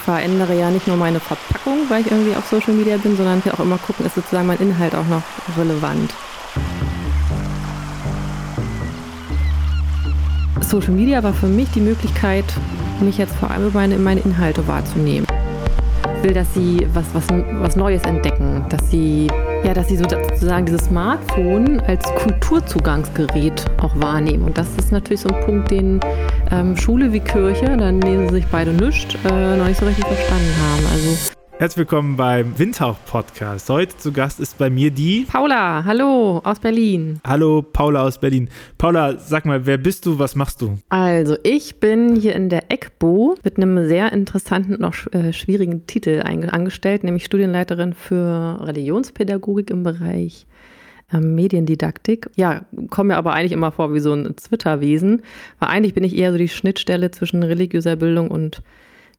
verändere ja nicht nur meine Verpackung, weil ich irgendwie auf Social Media bin, sondern ich auch immer gucken, ist sozusagen mein Inhalt auch noch relevant. Social Media war für mich die Möglichkeit, mich jetzt vor allem über meine, meine Inhalte wahrzunehmen. Ich will, dass sie was, was, was Neues entdecken, dass sie, ja, dass sie sozusagen dieses Smartphone als Kulturzugangsgerät auch wahrnehmen. Und das ist natürlich so ein Punkt, den ähm, Schule wie Kirche, dann lesen sie sich beide nichts, äh, noch nicht so richtig verstanden haben. Also Herzlich willkommen beim Windhauch-Podcast. Heute zu Gast ist bei mir die Paula. Hallo aus Berlin. Hallo Paula aus Berlin. Paula, sag mal, wer bist du? Was machst du? Also ich bin hier in der ECBO mit einem sehr interessanten auch äh, schwierigen Titel angestellt, nämlich Studienleiterin für Religionspädagogik im Bereich ähm, Mediendidaktik. Ja, komme mir aber eigentlich immer vor wie so ein Twitter-Wesen, weil eigentlich bin ich eher so die Schnittstelle zwischen religiöser Bildung und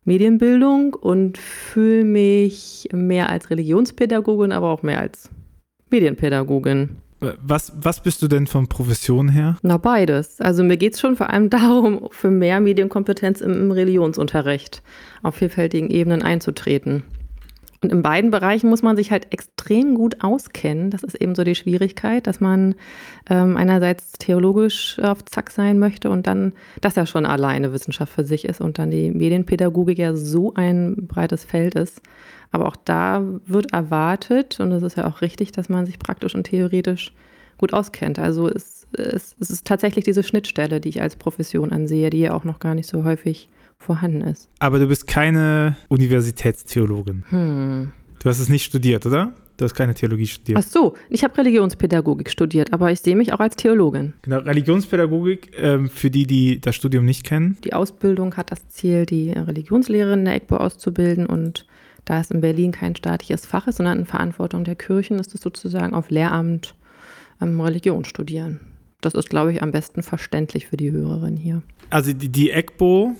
Medienbildung und fühle mich mehr als Religionspädagogin, aber auch mehr als Medienpädagogin. Was, was bist du denn von Profession her? Na, beides. Also mir geht es schon vor allem darum, für mehr Medienkompetenz im, im Religionsunterricht auf vielfältigen Ebenen einzutreten. Und in beiden Bereichen muss man sich halt extrem gut auskennen. Das ist eben so die Schwierigkeit, dass man ähm, einerseits theologisch auf Zack sein möchte und dann, dass ja schon alleine Wissenschaft für sich ist und dann die Medienpädagogik ja so ein breites Feld ist. Aber auch da wird erwartet, und es ist ja auch richtig, dass man sich praktisch und theoretisch gut auskennt. Also es, es, es ist tatsächlich diese Schnittstelle, die ich als Profession ansehe, die ja auch noch gar nicht so häufig vorhanden ist. Aber du bist keine Universitätstheologin. Hm. Du hast es nicht studiert, oder? Du hast keine Theologie studiert. Ach so, ich habe Religionspädagogik studiert, aber ich sehe mich auch als Theologin. Genau, Religionspädagogik, ähm, für die, die das Studium nicht kennen. Die Ausbildung hat das Ziel, die Religionslehrerin der EGBO auszubilden und da es in Berlin kein staatliches Fach ist, sondern in Verantwortung der Kirchen, ist es sozusagen auf Lehramt ähm, Religion studieren. Das ist, glaube ich, am besten verständlich für die Hörerin hier. Also die, die EGBO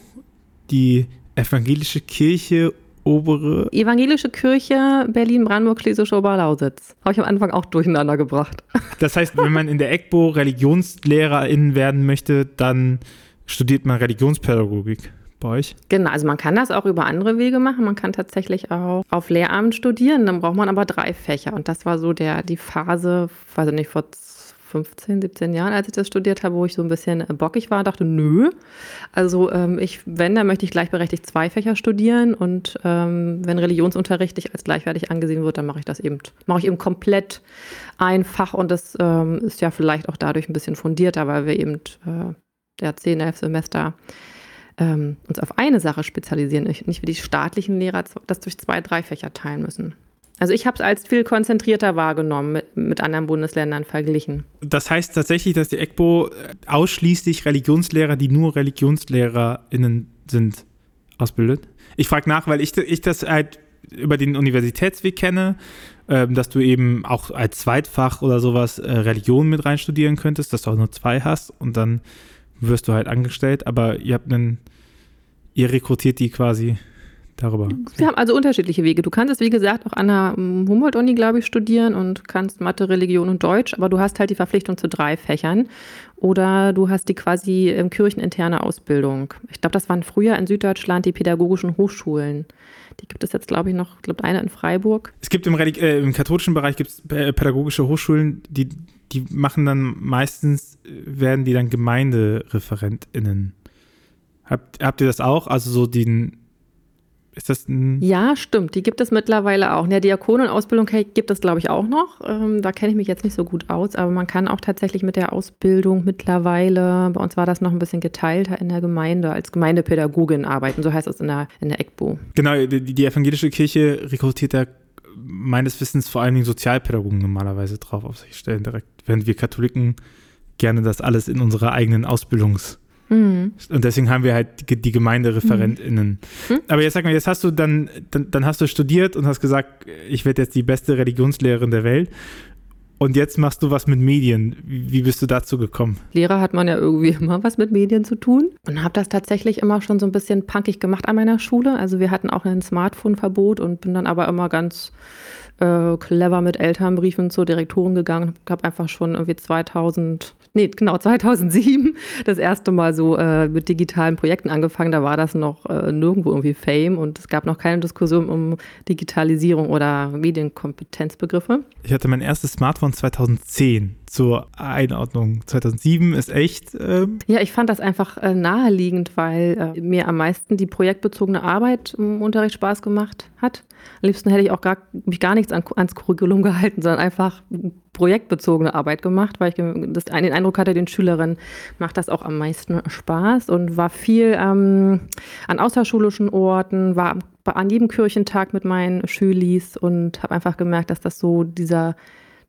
die evangelische Kirche obere. Evangelische Kirche Berlin-Brandenburg, Schleswig-Oberlausitz. Habe ich am Anfang auch durcheinander gebracht. Das heißt, wenn man in der EGBO Religionslehrerin werden möchte, dann studiert man Religionspädagogik bei euch? Genau, also man kann das auch über andere Wege machen. Man kann tatsächlich auch auf Lehramt studieren. Dann braucht man aber drei Fächer. Und das war so der, die Phase, weiß ich nicht, vor 15, 17 Jahren, als ich das studiert habe, wo ich so ein bisschen äh, bockig war, dachte, nö. Also ähm, ich, wenn, dann möchte ich gleichberechtigt zwei Fächer studieren und ähm, wenn Religionsunterricht nicht als gleichwertig angesehen wird, dann mache ich das eben, mache ich eben komplett ein Fach und das ähm, ist ja vielleicht auch dadurch ein bisschen fundierter, weil wir eben äh, der 10, 11 Semester ähm, uns auf eine Sache spezialisieren, nicht wie die staatlichen Lehrer das durch zwei, drei Fächer teilen müssen. Also ich habe es als viel konzentrierter wahrgenommen, mit, mit, anderen Bundesländern verglichen. Das heißt tatsächlich, dass die EGBO ausschließlich Religionslehrer, die nur ReligionslehrerInnen sind, ausbildet? Ich frage nach, weil ich, ich das halt über den Universitätsweg kenne, äh, dass du eben auch als Zweitfach oder sowas äh, Religion mit rein studieren könntest, dass du auch nur zwei hast und dann wirst du halt angestellt, aber ihr habt einen, ihr rekrutiert die quasi darüber. Wir haben also unterschiedliche Wege. Du kannst es, wie gesagt, auch an der ähm, Humboldt-Uni, glaube ich, studieren und kannst Mathe, Religion und Deutsch, aber du hast halt die Verpflichtung zu drei Fächern. Oder du hast die quasi ähm, kircheninterne Ausbildung. Ich glaube, das waren früher in Süddeutschland die pädagogischen Hochschulen. Die gibt es jetzt, glaube ich, noch, ich glaube, eine in Freiburg. Es gibt im, äh, im katholischen Bereich gibt's pädagogische Hochschulen, die, die machen dann meistens, werden die dann GemeindereferentInnen. Habt, habt ihr das auch? Also so den ist das ein. Ja, stimmt. Die gibt es mittlerweile auch. In der Diakonenausbildung gibt es, glaube ich, auch noch. Ähm, da kenne ich mich jetzt nicht so gut aus, aber man kann auch tatsächlich mit der Ausbildung mittlerweile, bei uns war das noch ein bisschen geteilter in der Gemeinde, als Gemeindepädagogin arbeiten. So heißt es in der, in der EGBO. Genau, die, die evangelische Kirche rekrutiert da meines Wissens vor allen Dingen Sozialpädagogen normalerweise drauf auf sich stellen, direkt, während wir Katholiken gerne das alles in unserer eigenen Ausbildungs- Mhm. Und deswegen haben wir halt die, die GemeindereferentInnen. Mhm. Aber jetzt sag mal, jetzt hast du dann, dann, dann hast du studiert und hast gesagt, ich werde jetzt die beste Religionslehrerin der Welt. Und jetzt machst du was mit Medien. Wie bist du dazu gekommen? Lehrer hat man ja irgendwie immer was mit Medien zu tun. Und habe das tatsächlich immer schon so ein bisschen punkig gemacht an meiner Schule. Also wir hatten auch ein Smartphone-Verbot und bin dann aber immer ganz äh, clever mit Elternbriefen zur Direktorin gegangen. Ich habe einfach schon irgendwie 2000, nee, genau, 2007 das erste Mal so äh, mit digitalen Projekten angefangen. Da war das noch äh, nirgendwo irgendwie Fame und es gab noch keine Diskussion um Digitalisierung oder Medienkompetenzbegriffe. Ich hatte mein erstes Smartphone 2010 zur Einordnung. 2007 ist echt. Ähm ja, ich fand das einfach äh, naheliegend, weil äh, mir am meisten die projektbezogene Arbeit im Unterricht Spaß gemacht hat. Am liebsten hätte ich auch gar, mich gar nichts an, ans Curriculum gehalten, sondern einfach projektbezogene Arbeit gemacht, weil ich das, den Eindruck hatte, den Schülerinnen macht das auch am meisten Spaß und war viel ähm, an außerschulischen Orten, war an jedem Kirchentag mit meinen Schülis und habe einfach gemerkt, dass das so dieser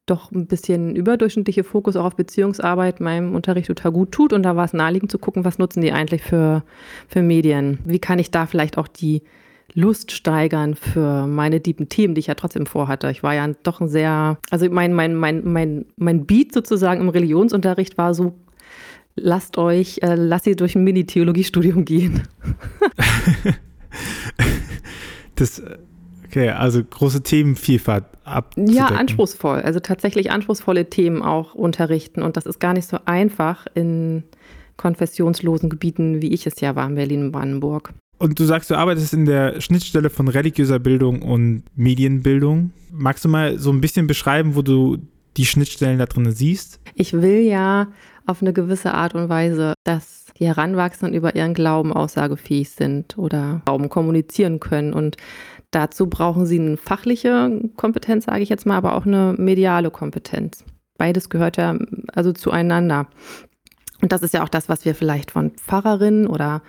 doch ein bisschen überdurchschnittliche Fokus auch auf Beziehungsarbeit meinem Unterricht total gut tut. Und da war es naheliegend zu gucken, was nutzen die eigentlich für, für Medien? Wie kann ich da vielleicht auch die Lust steigern für meine tiefen Themen, die ich ja trotzdem vorhatte. Ich war ja doch ein sehr, also mein, mein, mein, mein, mein Beat sozusagen im Religionsunterricht war so, lasst euch, äh, lasst sie durch ein Mini-Theologiestudium gehen. das, okay, also große Themenvielfalt abzudecken. Ja, anspruchsvoll. Also tatsächlich anspruchsvolle Themen auch unterrichten. Und das ist gar nicht so einfach in konfessionslosen Gebieten, wie ich es ja war in Berlin und du sagst, du arbeitest in der Schnittstelle von religiöser Bildung und Medienbildung. Magst du mal so ein bisschen beschreiben, wo du die Schnittstellen da drin siehst? Ich will ja auf eine gewisse Art und Weise, dass die Heranwachsenden über ihren Glauben aussagefähig sind oder Glauben kommunizieren können. Und dazu brauchen sie eine fachliche Kompetenz, sage ich jetzt mal, aber auch eine mediale Kompetenz. Beides gehört ja also zueinander. Und das ist ja auch das, was wir vielleicht von Pfarrerinnen oder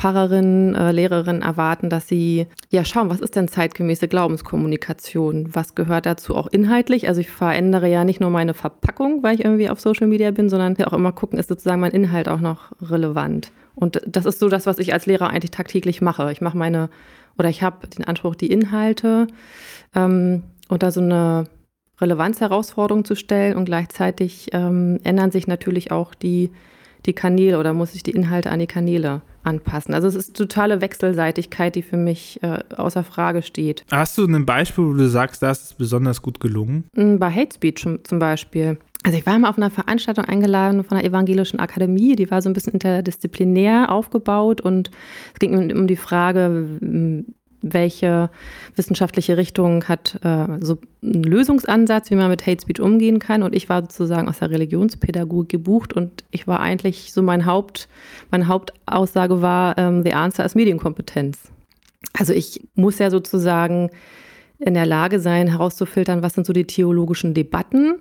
Pfarrerinnen, äh, Lehrerinnen erwarten, dass sie ja schauen, was ist denn zeitgemäße Glaubenskommunikation? Was gehört dazu auch inhaltlich? Also ich verändere ja nicht nur meine Verpackung, weil ich irgendwie auf Social Media bin, sondern auch immer gucken, ist sozusagen mein Inhalt auch noch relevant. Und das ist so das, was ich als Lehrer eigentlich tagtäglich mache. Ich mache meine, oder ich habe den Anspruch, die Inhalte ähm, unter so eine Relevanzherausforderung zu stellen und gleichzeitig ähm, ändern sich natürlich auch die, die Kanäle oder muss ich die Inhalte an die Kanäle anpassen. Also es ist totale Wechselseitigkeit, die für mich äh, außer Frage steht. Hast du ein Beispiel, wo du sagst, das ist besonders gut gelungen? Mm, bei Hate Speech zum Beispiel. Also ich war mal auf einer Veranstaltung eingeladen von der Evangelischen Akademie, die war so ein bisschen interdisziplinär aufgebaut und es ging um die Frage, welche wissenschaftliche Richtung hat äh, so einen Lösungsansatz, wie man mit Hate Speech umgehen kann. Und ich war sozusagen aus der Religionspädagogik gebucht und ich war eigentlich so mein Haupt, meine Hauptaussage war, ähm, the answer ist Medienkompetenz. Also ich muss ja sozusagen in der Lage sein, herauszufiltern, was sind so die theologischen Debatten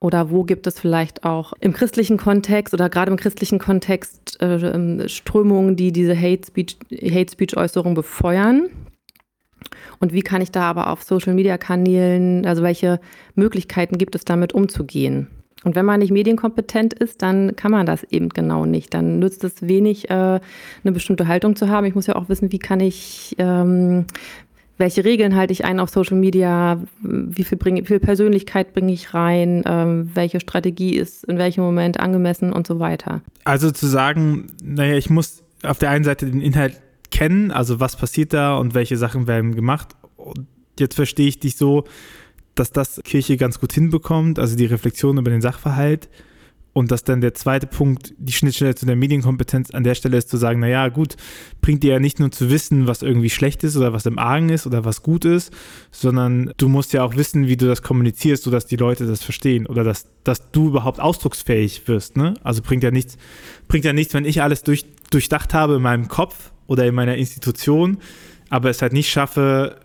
oder wo gibt es vielleicht auch im christlichen Kontext oder gerade im christlichen Kontext äh, ähm, Strömungen, die diese Hate Speech, Hate Speech befeuern und wie kann ich da aber auf Social-Media-Kanälen, also welche Möglichkeiten gibt es damit umzugehen? Und wenn man nicht medienkompetent ist, dann kann man das eben genau nicht. Dann nützt es wenig, äh, eine bestimmte Haltung zu haben. Ich muss ja auch wissen, wie kann ich, ähm, welche Regeln halte ich ein auf Social Media, wie viel, bring, wie viel Persönlichkeit bringe ich rein, ähm, welche Strategie ist in welchem Moment angemessen und so weiter. Also zu sagen, naja, ich muss auf der einen Seite den Inhalt kennen, also was passiert da und welche Sachen werden gemacht. Und jetzt verstehe ich dich so, dass das Kirche ganz gut hinbekommt, also die Reflexion über den Sachverhalt. Und dass dann der zweite Punkt, die Schnittstelle zu der Medienkompetenz an der Stelle ist zu sagen, naja, gut, bringt dir ja nicht nur zu wissen, was irgendwie schlecht ist oder was im Argen ist oder was gut ist, sondern du musst ja auch wissen, wie du das kommunizierst, sodass die Leute das verstehen oder dass, dass du überhaupt ausdrucksfähig wirst. Ne? Also bringt ja nichts, bringt ja nichts, wenn ich alles durch, durchdacht habe in meinem Kopf, oder in meiner Institution, aber es halt nicht schaffe,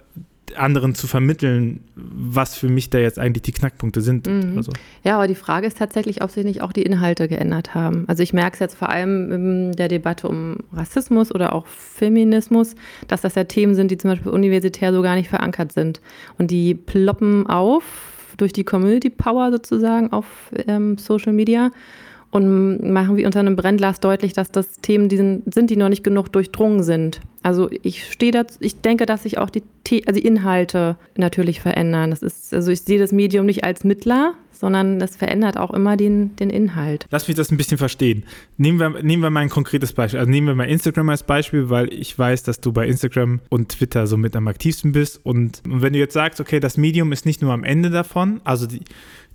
anderen zu vermitteln, was für mich da jetzt eigentlich die Knackpunkte sind. Mhm. So. Ja, aber die Frage ist tatsächlich, ob sich nicht auch die Inhalte geändert haben. Also ich merke es jetzt vor allem in der Debatte um Rassismus oder auch Feminismus, dass das ja Themen sind, die zum Beispiel universitär so gar nicht verankert sind. Und die ploppen auf durch die Community Power sozusagen auf ähm, Social Media und machen wie unter einem Brennglas deutlich, dass das Themen sind, die noch nicht genug durchdrungen sind. Also ich stehe da, ich denke, dass sich auch die, also die Inhalte natürlich verändern. Das ist, also ich sehe das Medium nicht als Mittler, sondern das verändert auch immer den, den Inhalt. Lass mich das ein bisschen verstehen. Nehmen wir, nehmen wir mal ein konkretes Beispiel. Also nehmen wir mal Instagram als Beispiel, weil ich weiß, dass du bei Instagram und Twitter so mit am aktivsten bist. Und wenn du jetzt sagst, okay, das Medium ist nicht nur am Ende davon, also die,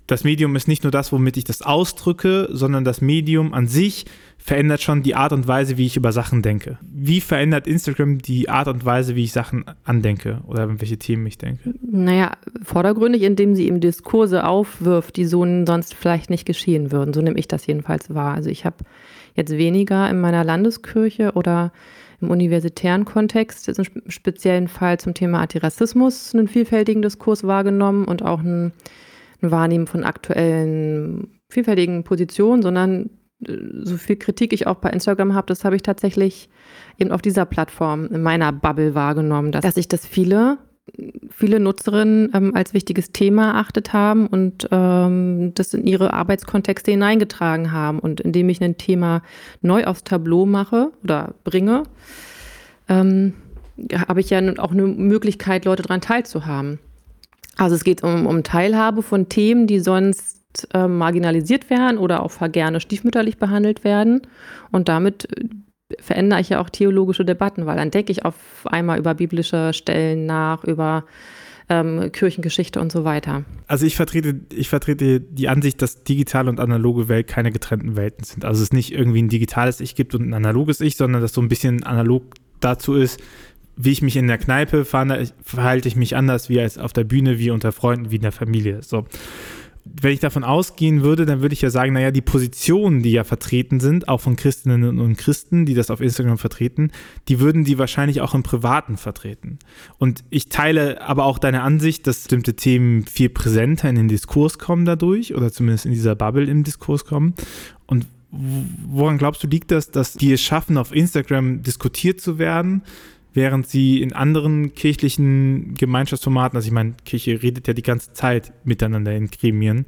das Medium ist nicht nur das, womit ich das ausdrücke, sondern das Medium an sich verändert schon die Art und Weise, wie ich über Sachen denke. Wie verändert Instagram die Art und Weise, wie ich Sachen andenke oder welche Themen ich denke? Naja, vordergründig, indem sie eben Diskurse aufwirft, die so sonst vielleicht nicht geschehen würden. So nehme ich das jedenfalls wahr. Also ich habe jetzt weniger in meiner Landeskirche oder im universitären Kontext, jetzt im speziellen Fall zum Thema Antirassismus, einen vielfältigen Diskurs wahrgenommen und auch ein, ein Wahrnehmen von aktuellen vielfältigen Positionen, sondern so viel Kritik ich auch bei Instagram habe, das habe ich tatsächlich eben auf dieser Plattform in meiner Bubble wahrgenommen, dass, dass sich das viele, viele Nutzerinnen ähm, als wichtiges Thema erachtet haben und ähm, das in ihre Arbeitskontexte hineingetragen haben. Und indem ich ein Thema neu aufs Tableau mache oder bringe, ähm, habe ich ja auch eine Möglichkeit, Leute daran teilzuhaben. Also es geht um, um Teilhabe von Themen, die sonst äh, marginalisiert werden oder auch gerne stiefmütterlich behandelt werden. Und damit äh, verändere ich ja auch theologische Debatten, weil dann denke ich auf einmal über biblische Stellen nach, über ähm, Kirchengeschichte und so weiter. Also ich vertrete, ich vertrete die Ansicht, dass digitale und analoge Welt keine getrennten Welten sind. Also es nicht irgendwie ein digitales Ich gibt und ein analoges Ich, sondern dass so ein bisschen analog dazu ist, wie ich mich in der Kneipe verhalte ich mich anders wie als auf der Bühne, wie unter Freunden, wie in der Familie. So wenn ich davon ausgehen würde, dann würde ich ja sagen, naja, die Positionen, die ja vertreten sind, auch von Christinnen und Christen, die das auf Instagram vertreten, die würden die wahrscheinlich auch im Privaten vertreten. Und ich teile aber auch deine Ansicht, dass bestimmte Themen viel präsenter in den Diskurs kommen dadurch oder zumindest in dieser Bubble im Diskurs kommen. Und woran glaubst du, liegt das, dass die es schaffen, auf Instagram diskutiert zu werden? Während sie in anderen kirchlichen Gemeinschaftsformaten, also ich meine, Kirche redet ja die ganze Zeit miteinander in Gremien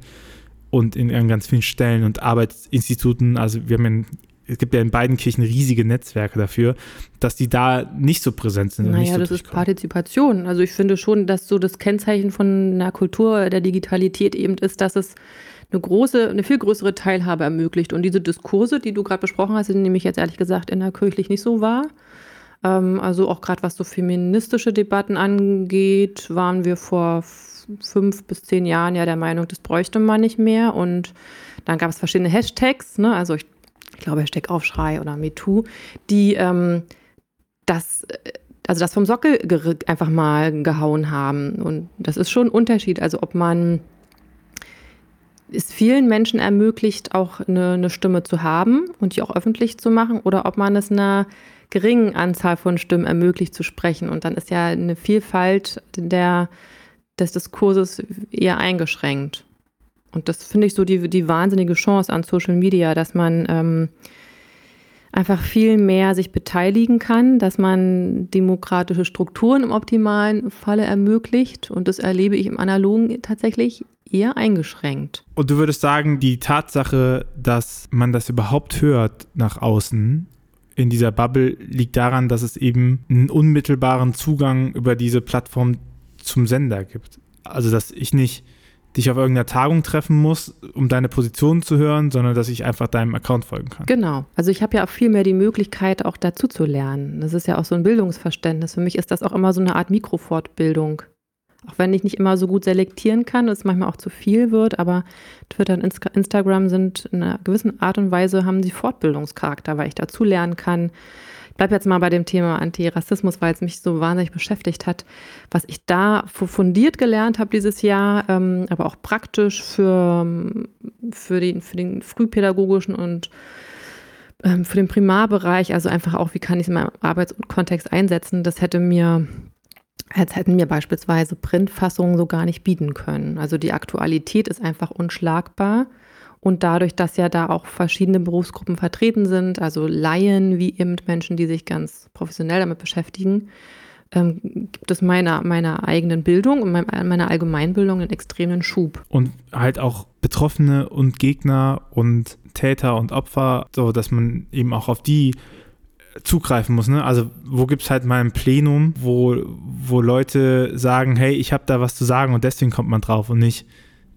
und in, in ganz vielen Stellen und Arbeitsinstituten, also wir haben in, es gibt ja in beiden Kirchen riesige Netzwerke dafür, dass die da nicht so präsent sind. Naja, so das ist Partizipation. Also ich finde schon, dass so das Kennzeichen von einer Kultur der Digitalität eben ist, dass es eine große, eine viel größere Teilhabe ermöglicht. Und diese Diskurse, die du gerade besprochen hast, sind nämlich jetzt ehrlich gesagt in der kirchlich nicht so wahr. Ähm, also auch gerade was so feministische Debatten angeht, waren wir vor fünf bis zehn Jahren ja der Meinung, das bräuchte man nicht mehr. Und dann gab es verschiedene Hashtags, ne? also ich, ich glaube Hashtag Aufschrei oder MeToo, die ähm, das also das vom Sockel einfach mal gehauen haben. Und das ist schon ein Unterschied. Also ob man es vielen Menschen ermöglicht, auch eine, eine Stimme zu haben und die auch öffentlich zu machen, oder ob man es einer geringen Anzahl von Stimmen ermöglicht zu sprechen. Und dann ist ja eine Vielfalt der, des Diskurses eher eingeschränkt. Und das finde ich so die, die wahnsinnige Chance an Social Media, dass man ähm, einfach viel mehr sich beteiligen kann, dass man demokratische Strukturen im optimalen Falle ermöglicht. Und das erlebe ich im Analogen tatsächlich eher eingeschränkt. Und du würdest sagen, die Tatsache, dass man das überhaupt hört nach außen, in dieser Bubble liegt daran, dass es eben einen unmittelbaren Zugang über diese Plattform zum Sender gibt. Also, dass ich nicht dich auf irgendeiner Tagung treffen muss, um deine Position zu hören, sondern dass ich einfach deinem Account folgen kann. Genau. Also ich habe ja auch viel mehr die Möglichkeit, auch dazu zu lernen. Das ist ja auch so ein Bildungsverständnis. Für mich ist das auch immer so eine Art Mikrofortbildung. Auch wenn ich nicht immer so gut selektieren kann, es manchmal auch zu viel wird, aber Twitter und Instagram sind in einer gewissen Art und Weise, haben sie Fortbildungscharakter, weil ich dazu lernen kann. Ich bleibe jetzt mal bei dem Thema Antirassismus, weil es mich so wahnsinnig beschäftigt hat. Was ich da fundiert gelernt habe dieses Jahr, ähm, aber auch praktisch für, für, den, für den frühpädagogischen und ähm, für den Primarbereich, also einfach auch, wie kann ich es in meinem Arbeitskontext einsetzen, das hätte mir als hätten mir beispielsweise Printfassungen so gar nicht bieten können. Also die Aktualität ist einfach unschlagbar. Und dadurch, dass ja da auch verschiedene Berufsgruppen vertreten sind, also Laien wie eben Menschen, die sich ganz professionell damit beschäftigen, ähm, gibt es meiner, meiner eigenen Bildung und meiner Allgemeinbildung einen extremen Schub. Und halt auch Betroffene und Gegner und Täter und Opfer, so dass man eben auch auf die zugreifen muss. Ne? Also wo gibt es halt mal ein Plenum, wo, wo Leute sagen, hey, ich habe da was zu sagen und deswegen kommt man drauf und nicht,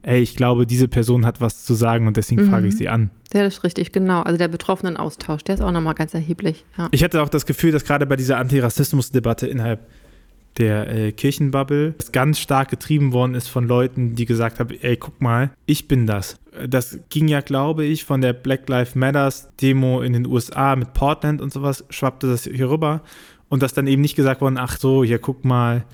ey, ich glaube, diese Person hat was zu sagen und deswegen mhm. frage ich sie an. Ja, das ist richtig, genau. Also der betroffenen Austausch, der ist auch nochmal ganz erheblich. Ja. Ich hatte auch das Gefühl, dass gerade bei dieser Antirassismus-Debatte innerhalb der äh, Kirchenbubble, das ganz stark getrieben worden ist von Leuten, die gesagt haben, ey, guck mal, ich bin das. Das ging ja, glaube ich, von der Black Lives Matters Demo in den USA mit Portland und sowas, schwappte das hier rüber. Und das dann eben nicht gesagt worden, ach so, hier guck mal,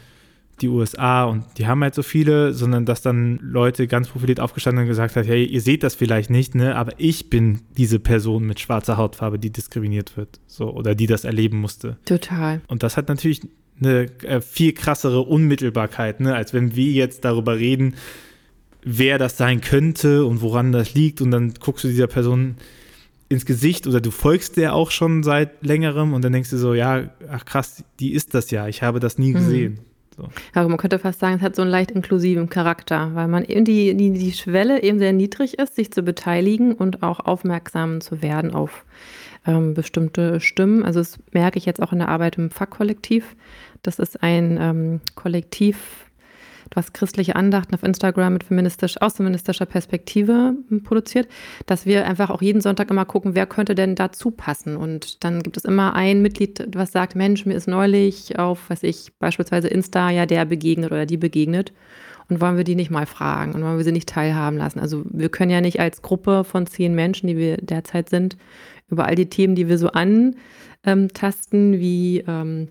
die USA und die haben halt so viele, sondern dass dann Leute ganz profiliert aufgestanden und gesagt haben, hey, ihr seht das vielleicht nicht, ne, aber ich bin diese Person mit schwarzer Hautfarbe, die diskriminiert wird, so oder die das erleben musste. Total. Und das hat natürlich eine äh, viel krassere Unmittelbarkeit, ne, als wenn wir jetzt darüber reden, wer das sein könnte und woran das liegt und dann guckst du dieser Person ins Gesicht oder du folgst der auch schon seit längerem und dann denkst du so, ja, ach krass, die ist das ja, ich habe das nie mhm. gesehen. Mhm. So. Ja, man könnte fast sagen, es hat so einen leicht inklusiven Charakter, weil man eben die, die, die Schwelle eben sehr niedrig ist, sich zu beteiligen und auch aufmerksam zu werden auf ähm, bestimmte Stimmen. Also das merke ich jetzt auch in der Arbeit im Fachkollektiv. Das ist ein ähm, Kollektiv, was christliche Andachten auf Instagram mit feministisch, aus feministischer Perspektive hm, produziert, dass wir einfach auch jeden Sonntag immer gucken, wer könnte denn dazu passen. Und dann gibt es immer ein Mitglied, was sagt, Mensch, mir ist neulich auf, weiß ich, beispielsweise Insta ja der begegnet oder die begegnet. Und wollen wir die nicht mal fragen und wollen wir sie nicht teilhaben lassen? Also wir können ja nicht als Gruppe von zehn Menschen, die wir derzeit sind, über all die Themen, die wir so antasten, wie ähm,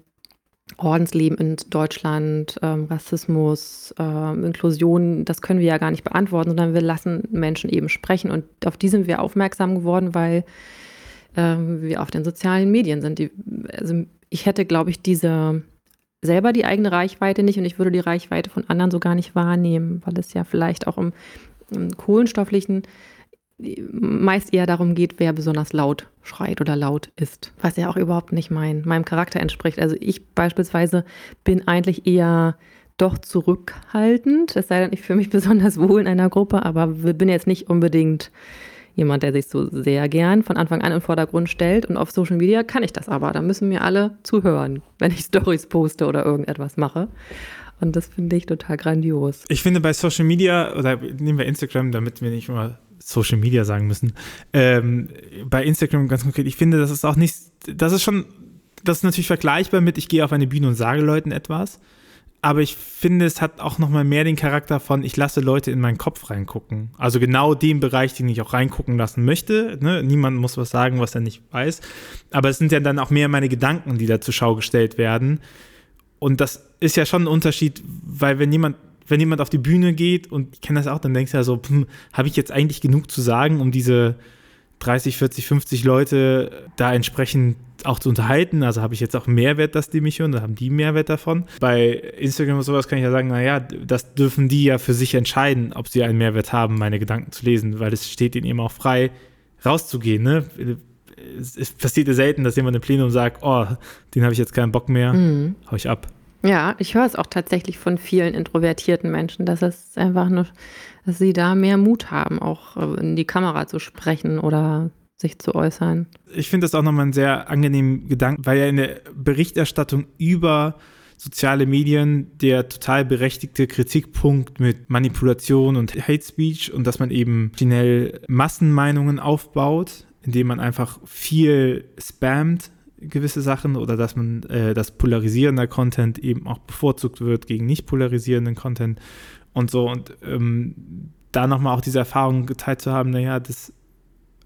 Ordensleben in Deutschland, ähm, Rassismus, ähm, Inklusion, das können wir ja gar nicht beantworten, sondern wir lassen Menschen eben sprechen. Und auf die sind wir aufmerksam geworden, weil ähm, wir auf den sozialen Medien sind. Die, also ich hätte, glaube ich, diese selber die eigene Reichweite nicht und ich würde die Reichweite von anderen so gar nicht wahrnehmen, weil es ja vielleicht auch im, im kohlenstofflichen meist eher darum geht, wer besonders laut schreit oder laut ist. Was ja auch überhaupt nicht mein, meinem Charakter entspricht. Also ich beispielsweise bin eigentlich eher doch zurückhaltend, es sei denn, ich fühle mich besonders wohl in einer Gruppe, aber bin jetzt nicht unbedingt jemand, der sich so sehr gern von Anfang an im Vordergrund stellt. Und auf Social Media kann ich das aber. Da müssen mir alle zuhören, wenn ich Stories poste oder irgendetwas mache. Und das finde ich total grandios. Ich finde bei Social Media, oder nehmen wir Instagram, damit wir nicht immer Social Media sagen müssen. Ähm, bei Instagram ganz konkret, ich finde, das ist auch nicht, das ist schon, das ist natürlich vergleichbar mit, ich gehe auf eine Bühne und sage Leuten etwas. Aber ich finde, es hat auch nochmal mehr den Charakter von, ich lasse Leute in meinen Kopf reingucken. Also genau den Bereich, den ich auch reingucken lassen möchte. Ne? Niemand muss was sagen, was er nicht weiß. Aber es sind ja dann auch mehr meine Gedanken, die da zur Schau gestellt werden. Und das ist ja schon ein Unterschied, weil wenn jemand wenn jemand auf die Bühne geht und ich kenne das auch, dann denkst du ja so, hm, habe ich jetzt eigentlich genug zu sagen, um diese 30, 40, 50 Leute da entsprechend auch zu unterhalten. Also habe ich jetzt auch Mehrwert, dass die mich hören, da haben die Mehrwert davon. Bei Instagram und sowas kann ich ja sagen, naja, das dürfen die ja für sich entscheiden, ob sie einen Mehrwert haben, meine Gedanken zu lesen, weil es steht ihnen eben auch frei, rauszugehen. Ne? Es, es passiert ja selten, dass jemand im Plenum sagt, oh, den habe ich jetzt keinen Bock mehr, mhm. hau ich ab. Ja, ich höre es auch tatsächlich von vielen introvertierten Menschen, dass es einfach nur, dass sie da mehr Mut haben, auch äh, in die Kamera zu sprechen oder sich zu äußern. Ich finde das auch nochmal einen sehr angenehmen Gedanken, weil ja in der Berichterstattung über soziale Medien der total berechtigte Kritikpunkt mit Manipulation und Hate Speech und dass man eben schnell Massenmeinungen aufbaut, indem man einfach viel spammt gewisse Sachen oder dass man, äh, dass polarisierender Content eben auch bevorzugt wird gegen nicht polarisierenden Content und so. Und ähm, da nochmal auch diese Erfahrung geteilt zu haben, naja, das,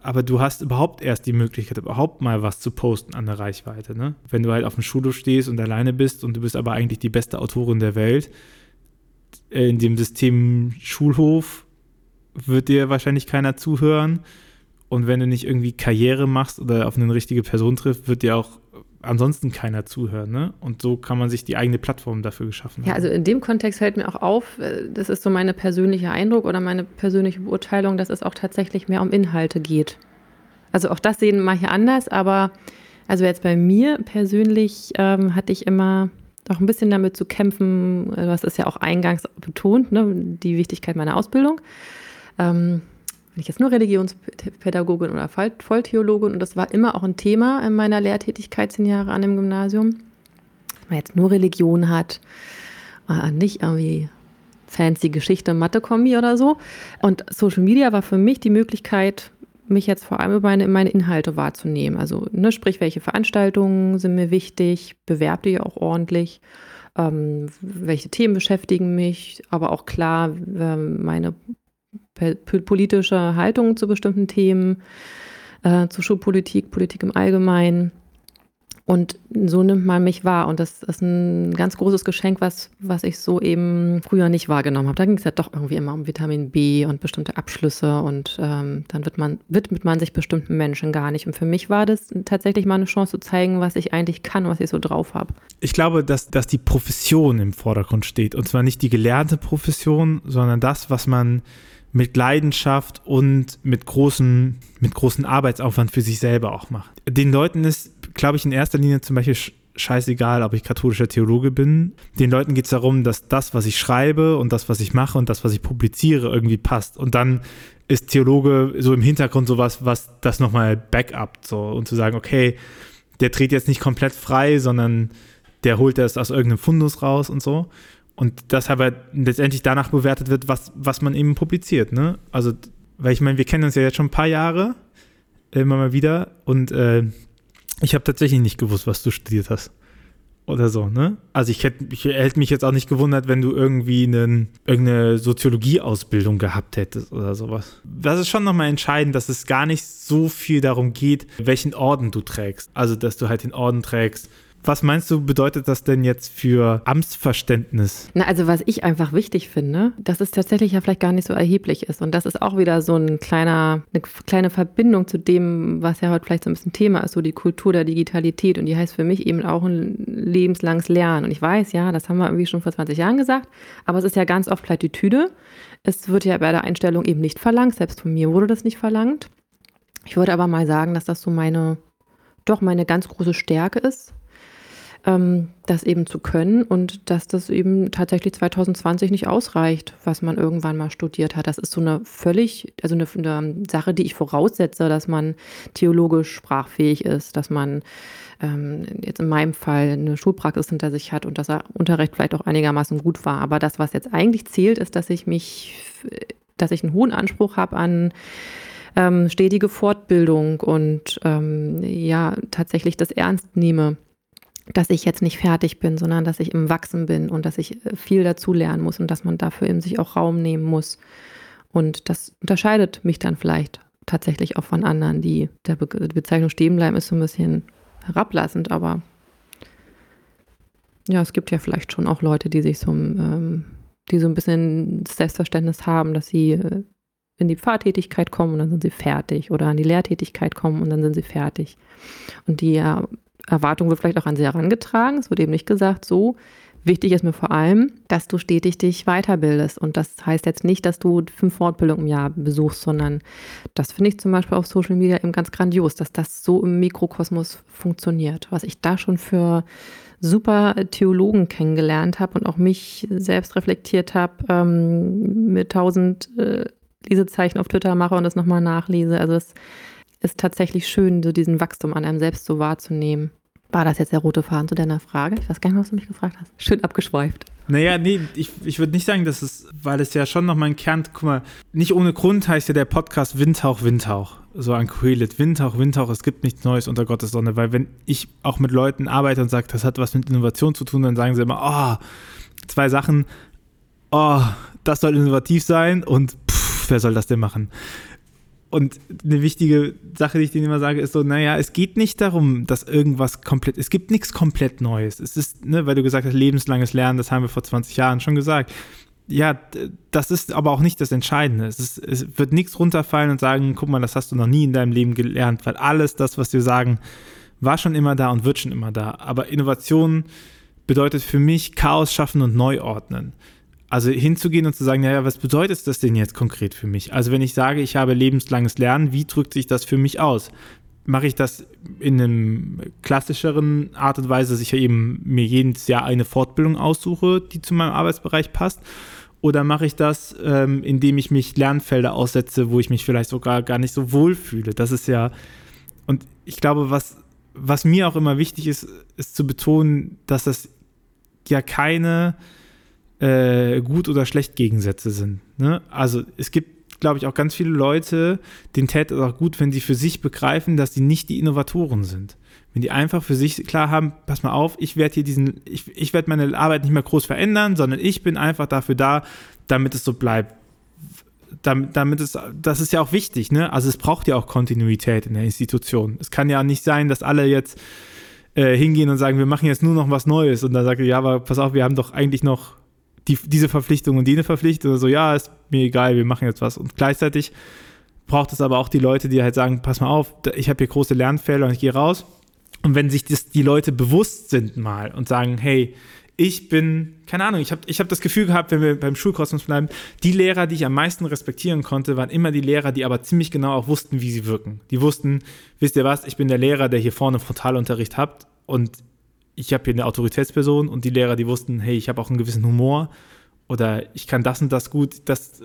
aber du hast überhaupt erst die Möglichkeit, überhaupt mal was zu posten an der Reichweite. Ne? Wenn du halt auf dem Schulhof stehst und alleine bist und du bist aber eigentlich die beste Autorin der Welt, äh, in dem System Schulhof wird dir wahrscheinlich keiner zuhören. Und wenn du nicht irgendwie Karriere machst oder auf eine richtige Person triffst, wird dir auch ansonsten keiner zuhören. Ne? Und so kann man sich die eigene Plattform dafür geschaffen. Ja, also in dem Kontext fällt mir auch auf, äh, das ist so mein persönlicher Eindruck oder meine persönliche Beurteilung, dass es auch tatsächlich mehr um Inhalte geht. Also auch das sehen manche anders, aber also jetzt bei mir persönlich ähm, hatte ich immer auch ein bisschen damit zu kämpfen, das ist ja auch eingangs betont, ne, die Wichtigkeit meiner Ausbildung. Ähm, bin ich jetzt nur Religionspädagogin oder Volltheologin und das war immer auch ein Thema in meiner Lehrtätigkeit zehn Jahre an dem Gymnasium. Dass man jetzt nur Religion hat, äh, nicht irgendwie fancy Geschichte, Mathe-Kombi oder so. Und Social Media war für mich die Möglichkeit, mich jetzt vor allem über meine, meine Inhalte wahrzunehmen. Also, ne, sprich, welche Veranstaltungen sind mir wichtig, bewerb die auch ordentlich. ähm, welche Themen beschäftigen mich, aber auch klar äh, meine politische Haltung zu bestimmten Themen, äh, zu Schulpolitik, Politik im Allgemeinen. Und so nimmt man mich wahr. Und das ist ein ganz großes Geschenk, was, was ich so eben früher nicht wahrgenommen habe. Da ging es ja doch irgendwie immer um Vitamin B und bestimmte Abschlüsse und ähm, dann wird man, widmet man sich bestimmten Menschen gar nicht. Und für mich war das tatsächlich mal eine Chance zu zeigen, was ich eigentlich kann, was ich so drauf habe. Ich glaube, dass, dass die Profession im Vordergrund steht. Und zwar nicht die gelernte Profession, sondern das, was man mit Leidenschaft und mit großem, mit großem Arbeitsaufwand für sich selber auch macht. Den Leuten ist glaube ich, in erster Linie zum Beispiel scheißegal, ob ich katholischer Theologe bin. Den Leuten geht es darum, dass das, was ich schreibe und das, was ich mache und das, was ich publiziere, irgendwie passt. Und dann ist Theologe so im Hintergrund sowas, was das nochmal backupt, so und zu sagen, okay, der dreht jetzt nicht komplett frei, sondern der holt das aus irgendeinem Fundus raus und so. Und das aber letztendlich danach bewertet wird, was, was man eben publiziert, ne? Also, weil ich meine, wir kennen uns ja jetzt schon ein paar Jahre, immer mal wieder, und äh, ich habe tatsächlich nicht gewusst, was du studiert hast. Oder so, ne? Also ich hätte, ich hätte mich jetzt auch nicht gewundert, wenn du irgendwie einen, irgendeine Soziologie-Ausbildung gehabt hättest oder sowas. Das ist schon nochmal entscheidend, dass es gar nicht so viel darum geht, welchen Orden du trägst. Also, dass du halt den Orden trägst, was meinst du, bedeutet das denn jetzt für Amtsverständnis? Na, also was ich einfach wichtig finde, dass es tatsächlich ja vielleicht gar nicht so erheblich ist. Und das ist auch wieder so ein kleiner, eine kleine Verbindung zu dem, was ja heute vielleicht so ein bisschen Thema ist, so die Kultur der Digitalität. Und die heißt für mich eben auch ein lebenslanges Lernen. Und ich weiß, ja, das haben wir irgendwie schon vor 20 Jahren gesagt, aber es ist ja ganz oft Plattitüde. Es wird ja bei der Einstellung eben nicht verlangt, selbst von mir wurde das nicht verlangt. Ich würde aber mal sagen, dass das so meine, doch meine ganz große Stärke ist, das eben zu können und dass das eben tatsächlich 2020 nicht ausreicht, was man irgendwann mal studiert hat. Das ist so eine völlig, also eine, eine Sache, die ich voraussetze, dass man theologisch sprachfähig ist, dass man ähm, jetzt in meinem Fall eine Schulpraxis hinter sich hat und dass er Unterricht vielleicht auch einigermaßen gut war. Aber das, was jetzt eigentlich zählt, ist, dass ich mich, dass ich einen hohen Anspruch habe an ähm, stetige Fortbildung und ähm, ja, tatsächlich das ernst nehme dass ich jetzt nicht fertig bin, sondern dass ich im Wachsen bin und dass ich äh, viel dazu lernen muss und dass man dafür eben sich auch Raum nehmen muss. Und das unterscheidet mich dann vielleicht tatsächlich auch von anderen, die der Be Bezeichnung stehen bleiben, ist so ein bisschen herablassend, aber ja, es gibt ja vielleicht schon auch Leute, die sich so, ähm, die so ein bisschen das Selbstverständnis haben, dass sie äh, in die Pfarrtätigkeit kommen und dann sind sie fertig oder an die Lehrtätigkeit kommen und dann sind sie fertig. Und die ja Erwartung wird vielleicht auch an sie herangetragen. Es wird eben nicht gesagt, so. Wichtig ist mir vor allem, dass du stetig dich weiterbildest. Und das heißt jetzt nicht, dass du fünf Fortbildungen im Jahr besuchst, sondern das finde ich zum Beispiel auf Social Media eben ganz grandios, dass das so im Mikrokosmos funktioniert. Was ich da schon für super Theologen kennengelernt habe und auch mich selbst reflektiert habe, ähm, mit tausend äh, Lesezeichen auf Twitter mache und das nochmal nachlese. Also es ist tatsächlich schön, so diesen Wachstum an einem selbst so wahrzunehmen. War das jetzt der rote Faden zu deiner Frage? Ich weiß gar nicht, was du mich gefragt hast. Schön abgeschweift. Naja, nee, ich, ich würde nicht sagen, dass es, weil es ja schon noch mal ein Kern, guck mal, nicht ohne Grund heißt ja der Podcast Windhauch, Windhauch. So ein Kohelet, Windhauch, Windhauch, es gibt nichts Neues unter Gottes Sonne, weil wenn ich auch mit Leuten arbeite und sage, das hat was mit Innovation zu tun, dann sagen sie immer, oh, zwei Sachen, oh, das soll innovativ sein und pff, wer soll das denn machen? Und eine wichtige Sache, die ich denen immer sage, ist so, naja, es geht nicht darum, dass irgendwas komplett, es gibt nichts komplett Neues. Es ist, ne, weil du gesagt hast, lebenslanges Lernen, das haben wir vor 20 Jahren schon gesagt. Ja, das ist aber auch nicht das Entscheidende. Es, ist, es wird nichts runterfallen und sagen, guck mal, das hast du noch nie in deinem Leben gelernt, weil alles das, was wir sagen, war schon immer da und wird schon immer da. Aber Innovation bedeutet für mich Chaos schaffen und neu ordnen. Also hinzugehen und zu sagen, naja, was bedeutet das denn jetzt konkret für mich? Also wenn ich sage, ich habe lebenslanges Lernen, wie drückt sich das für mich aus? Mache ich das in einem klassischeren Art und Weise, dass ich eben mir jedes Jahr eine Fortbildung aussuche, die zu meinem Arbeitsbereich passt? Oder mache ich das, ähm, indem ich mich Lernfelder aussetze, wo ich mich vielleicht sogar gar nicht so wohl fühle? Das ist ja, und ich glaube, was, was mir auch immer wichtig ist, ist zu betonen, dass das ja keine äh, gut oder schlecht Gegensätze sind. Ne? Also es gibt glaube ich, auch ganz viele Leute, denen täte es auch gut, wenn sie für sich begreifen, dass sie nicht die Innovatoren sind. Wenn die einfach für sich klar haben, pass mal auf, ich werde hier diesen, ich, ich werde meine Arbeit nicht mehr groß verändern, sondern ich bin einfach dafür da, damit es so bleibt. Damit, damit es, das ist ja auch wichtig, ne? Also es braucht ja auch Kontinuität in der Institution. Es kann ja nicht sein, dass alle jetzt äh, hingehen und sagen, wir machen jetzt nur noch was Neues und dann sagt ihr, ja, aber pass auf, wir haben doch eigentlich noch die, diese Verpflichtung und jene Verpflichtung. So, ja, ist mir egal, wir machen jetzt was. Und gleichzeitig braucht es aber auch die Leute, die halt sagen, pass mal auf, ich habe hier große Lernfelder und ich gehe raus. Und wenn sich das die Leute bewusst sind mal und sagen, hey, ich bin, keine Ahnung, ich habe ich hab das Gefühl gehabt, wenn wir beim Schulkosmos bleiben, die Lehrer, die ich am meisten respektieren konnte, waren immer die Lehrer, die aber ziemlich genau auch wussten, wie sie wirken. Die wussten, wisst ihr was, ich bin der Lehrer, der hier vorne Frontalunterricht hat und ich habe hier eine Autoritätsperson und die Lehrer, die wussten, hey, ich habe auch einen gewissen Humor oder ich kann das und das gut, das,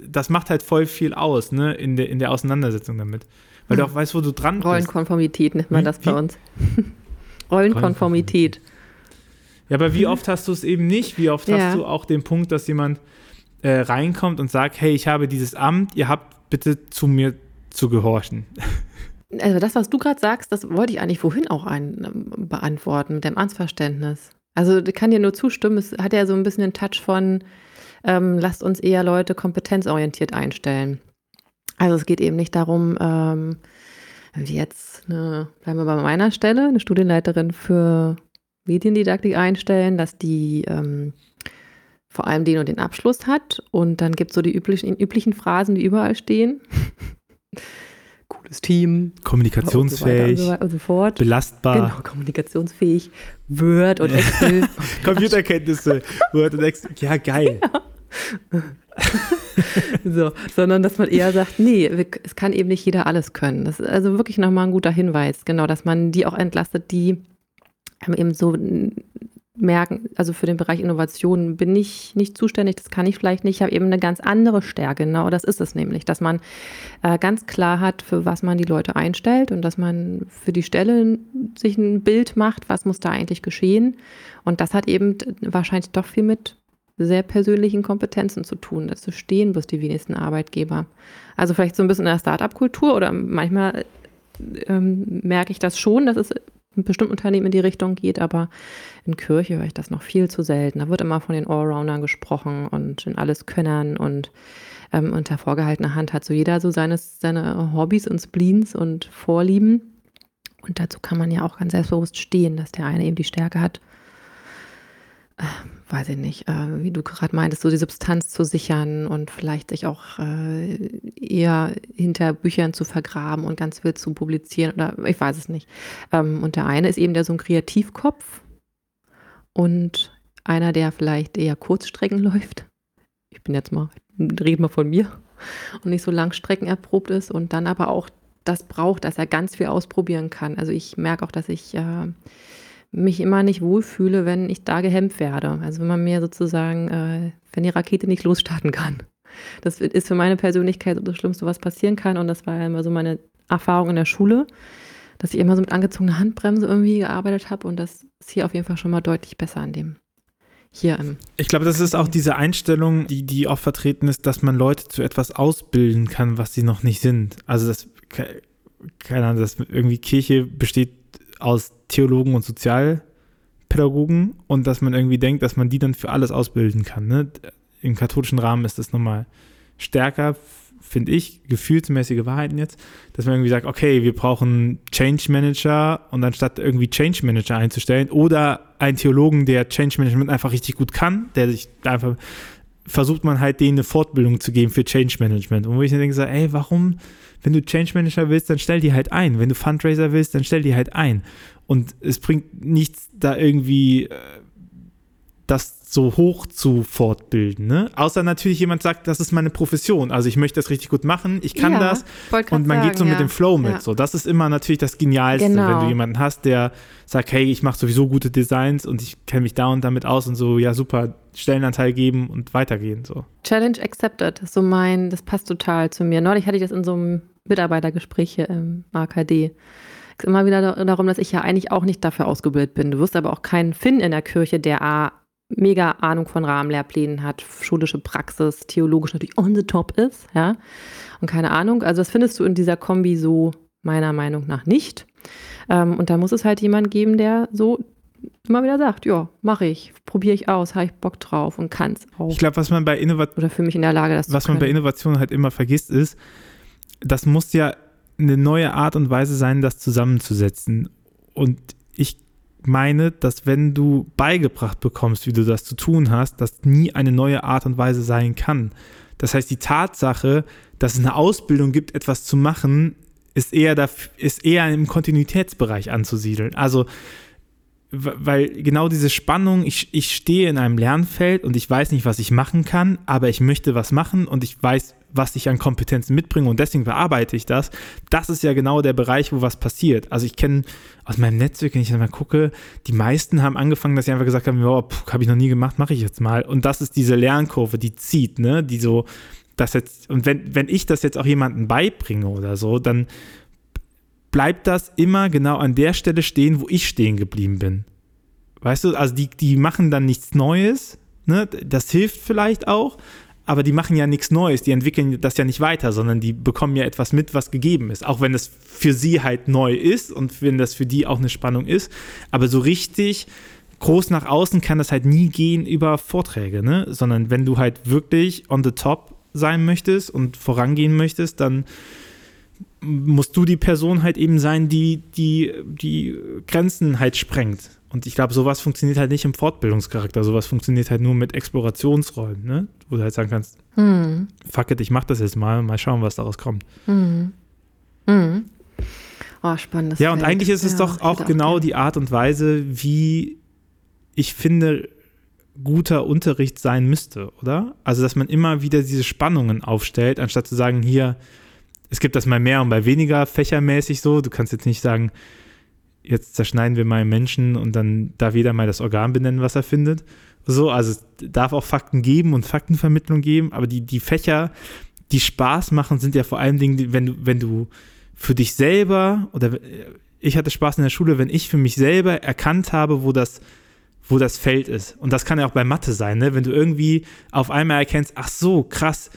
das macht halt voll viel aus, ne, in der, in der Auseinandersetzung damit. Weil hm. du auch weißt, wo du dran bist. Rollenkonformität nennt man wie, das bei wie? uns. Rollenkonformität. Ja, aber wie oft hast du es eben nicht? Wie oft ja. hast du auch den Punkt, dass jemand äh, reinkommt und sagt, hey, ich habe dieses Amt, ihr habt bitte zu mir zu gehorchen. Also das, was du gerade sagst, das wollte ich eigentlich vorhin auch ein, ähm, beantworten mit dem Amtsverständnis. Also ich kann dir nur zustimmen, es hat ja so ein bisschen den Touch von, ähm, lasst uns eher Leute kompetenzorientiert einstellen. Also es geht eben nicht darum, ähm, jetzt, eine, bleiben wir bei meiner Stelle, eine Studienleiterin für Mediendidaktik einstellen, dass die ähm, vor allem den und den Abschluss hat. Und dann gibt es so die üblichen, üblichen Phrasen, die überall stehen. Cooles Team. Kommunikationsfähig. Und so, und so. Belastbar. Genau, kommunikationsfähig. Word und Excel. Computerkenntnisse. Word und Excel. Ja, geil. Ja. so, sondern dass man eher sagt, nee, es kann eben nicht jeder alles können. Das ist also wirklich nochmal ein guter Hinweis, genau, dass man die auch entlastet, die eben so merken, also für den Bereich Innovation bin ich nicht zuständig, das kann ich vielleicht nicht, ich habe eben eine ganz andere Stärke, genau das ist es nämlich, dass man äh, ganz klar hat, für was man die Leute einstellt und dass man für die Stelle sich ein Bild macht, was muss da eigentlich geschehen. Und das hat eben wahrscheinlich doch viel mit sehr persönlichen Kompetenzen zu tun, das stehen bloß die wenigsten Arbeitgeber. Also vielleicht so ein bisschen in der Start-up-Kultur oder manchmal ähm, merke ich das schon, dass es bestimmten Unternehmen in die Richtung geht, aber in Kirche höre ich das noch viel zu selten. Da wird immer von den Allroundern gesprochen und in alles Könnern und ähm, unter vorgehaltener Hand hat so jeder so seines, seine Hobbys und Spleens und Vorlieben. Und dazu kann man ja auch ganz selbstbewusst stehen, dass der eine eben die Stärke hat, weiß ich nicht, äh, wie du gerade meintest, so die Substanz zu sichern und vielleicht sich auch äh, eher hinter Büchern zu vergraben und ganz wild zu publizieren oder ich weiß es nicht. Ähm, und der eine ist eben der so ein Kreativkopf und einer, der vielleicht eher Kurzstrecken läuft. Ich bin jetzt mal, rede mal von mir und nicht so Langstrecken erprobt ist und dann aber auch das braucht, dass er ganz viel ausprobieren kann. Also ich merke auch, dass ich äh, mich immer nicht wohlfühle, wenn ich da gehemmt werde. Also wenn man mir sozusagen, äh, wenn die Rakete nicht losstarten kann. Das ist für meine Persönlichkeit das Schlimmste, was passieren kann. Und das war ja immer so meine Erfahrung in der Schule, dass ich immer so mit angezogener Handbremse irgendwie gearbeitet habe. Und das ist hier auf jeden Fall schon mal deutlich besser an dem. Hier im ich glaube, das ist auch diese Einstellung, die, die oft vertreten ist, dass man Leute zu etwas ausbilden kann, was sie noch nicht sind. Also das, keine Ahnung, dass irgendwie Kirche besteht aus Theologen und Sozialpädagogen und dass man irgendwie denkt, dass man die dann für alles ausbilden kann. Ne? Im katholischen Rahmen ist das nochmal stärker, finde ich, gefühlsmäßige Wahrheiten jetzt, dass man irgendwie sagt, okay, wir brauchen Change Manager und anstatt irgendwie Change Manager einzustellen oder einen Theologen, der Change Management einfach richtig gut kann, der sich einfach versucht man halt denen eine Fortbildung zu geben für Change Management. Und wo ich dann denke, ey, warum, wenn du Change Manager willst, dann stell die halt ein. Wenn du Fundraiser willst, dann stell die halt ein. Und es bringt nichts, da irgendwie äh, das so hoch zu fortbilden. Ne? Außer natürlich jemand sagt, das ist meine Profession. Also ich möchte das richtig gut machen, ich kann ja, das. Und man sagen, geht so ja. mit dem Flow mit. Ja. So, das ist immer natürlich das Genialste, genau. wenn du jemanden hast, der sagt, hey, ich mache sowieso gute Designs und ich kenne mich da und damit aus und so, ja super, Stellenanteil geben und weitergehen. So. Challenge accepted, so mein, das passt total zu mir. Neulich hatte ich das in so einem Mitarbeitergespräch hier im AKD Es ist immer wieder darum, dass ich ja eigentlich auch nicht dafür ausgebildet bin. Du wirst aber auch keinen finden in der Kirche, der A mega Ahnung von Rahmenlehrplänen hat, schulische Praxis, theologisch natürlich on the top ist, ja. Und keine Ahnung. Also das findest du in dieser Kombi so meiner Meinung nach nicht. Ähm, und da muss es halt jemand geben, der so immer wieder sagt, ja, mache ich, probiere ich aus, habe ich Bock drauf und kann es auch. Ich glaube, was man bei Innovation oder für mich in der Lage, das was man bei Innovation halt immer vergisst, ist, das muss ja eine neue Art und Weise sein, das zusammenzusetzen. Und ich meine, dass wenn du beigebracht bekommst, wie du das zu tun hast, das nie eine neue Art und Weise sein kann. Das heißt, die Tatsache, dass es eine Ausbildung gibt, etwas zu machen, ist eher, da, ist eher im Kontinuitätsbereich anzusiedeln. Also weil genau diese Spannung, ich, ich stehe in einem Lernfeld und ich weiß nicht, was ich machen kann, aber ich möchte was machen und ich weiß, was ich an Kompetenzen mitbringe und deswegen bearbeite ich das. Das ist ja genau der Bereich, wo was passiert. Also ich kenne aus meinem Netzwerk, wenn ich mal gucke, die meisten haben angefangen, dass sie einfach gesagt haben, oh, habe ich noch nie gemacht, mache ich jetzt mal. Und das ist diese Lernkurve, die zieht, ne, die so, das jetzt, und wenn, wenn ich das jetzt auch jemandem beibringe oder so, dann bleibt das immer genau an der Stelle stehen, wo ich stehen geblieben bin. Weißt du, also die, die machen dann nichts Neues, ne? das hilft vielleicht auch, aber die machen ja nichts Neues, die entwickeln das ja nicht weiter, sondern die bekommen ja etwas mit, was gegeben ist. Auch wenn es für sie halt neu ist und wenn das für die auch eine Spannung ist. Aber so richtig groß nach außen kann das halt nie gehen über Vorträge, ne? Sondern wenn du halt wirklich on the top sein möchtest und vorangehen möchtest, dann musst du die Person halt eben sein, die die, die Grenzen halt sprengt. Und ich glaube, sowas funktioniert halt nicht im Fortbildungscharakter. Sowas funktioniert halt nur mit Explorationsräumen, ne? Wo du halt sagen kannst, hm. fuck it, ich mach das jetzt mal, mal schauen, was daraus kommt. Hm. Hm. Oh, spannendes Ja, und Feld. eigentlich ist es ja, doch auch genau auch die Art und Weise, wie ich finde, guter Unterricht sein müsste, oder? Also, dass man immer wieder diese Spannungen aufstellt, anstatt zu sagen, hier, es gibt das mal mehr und mal weniger fächermäßig so. Du kannst jetzt nicht sagen, jetzt zerschneiden wir mal Menschen und dann darf jeder mal das Organ benennen, was er findet. So, also es darf auch Fakten geben und Faktenvermittlung geben, aber die, die Fächer, die Spaß machen, sind ja vor allen Dingen, wenn du, wenn du für dich selber oder ich hatte Spaß in der Schule, wenn ich für mich selber erkannt habe, wo das, wo das Feld ist. Und das kann ja auch bei Mathe sein, ne? Wenn du irgendwie auf einmal erkennst, ach so, krass,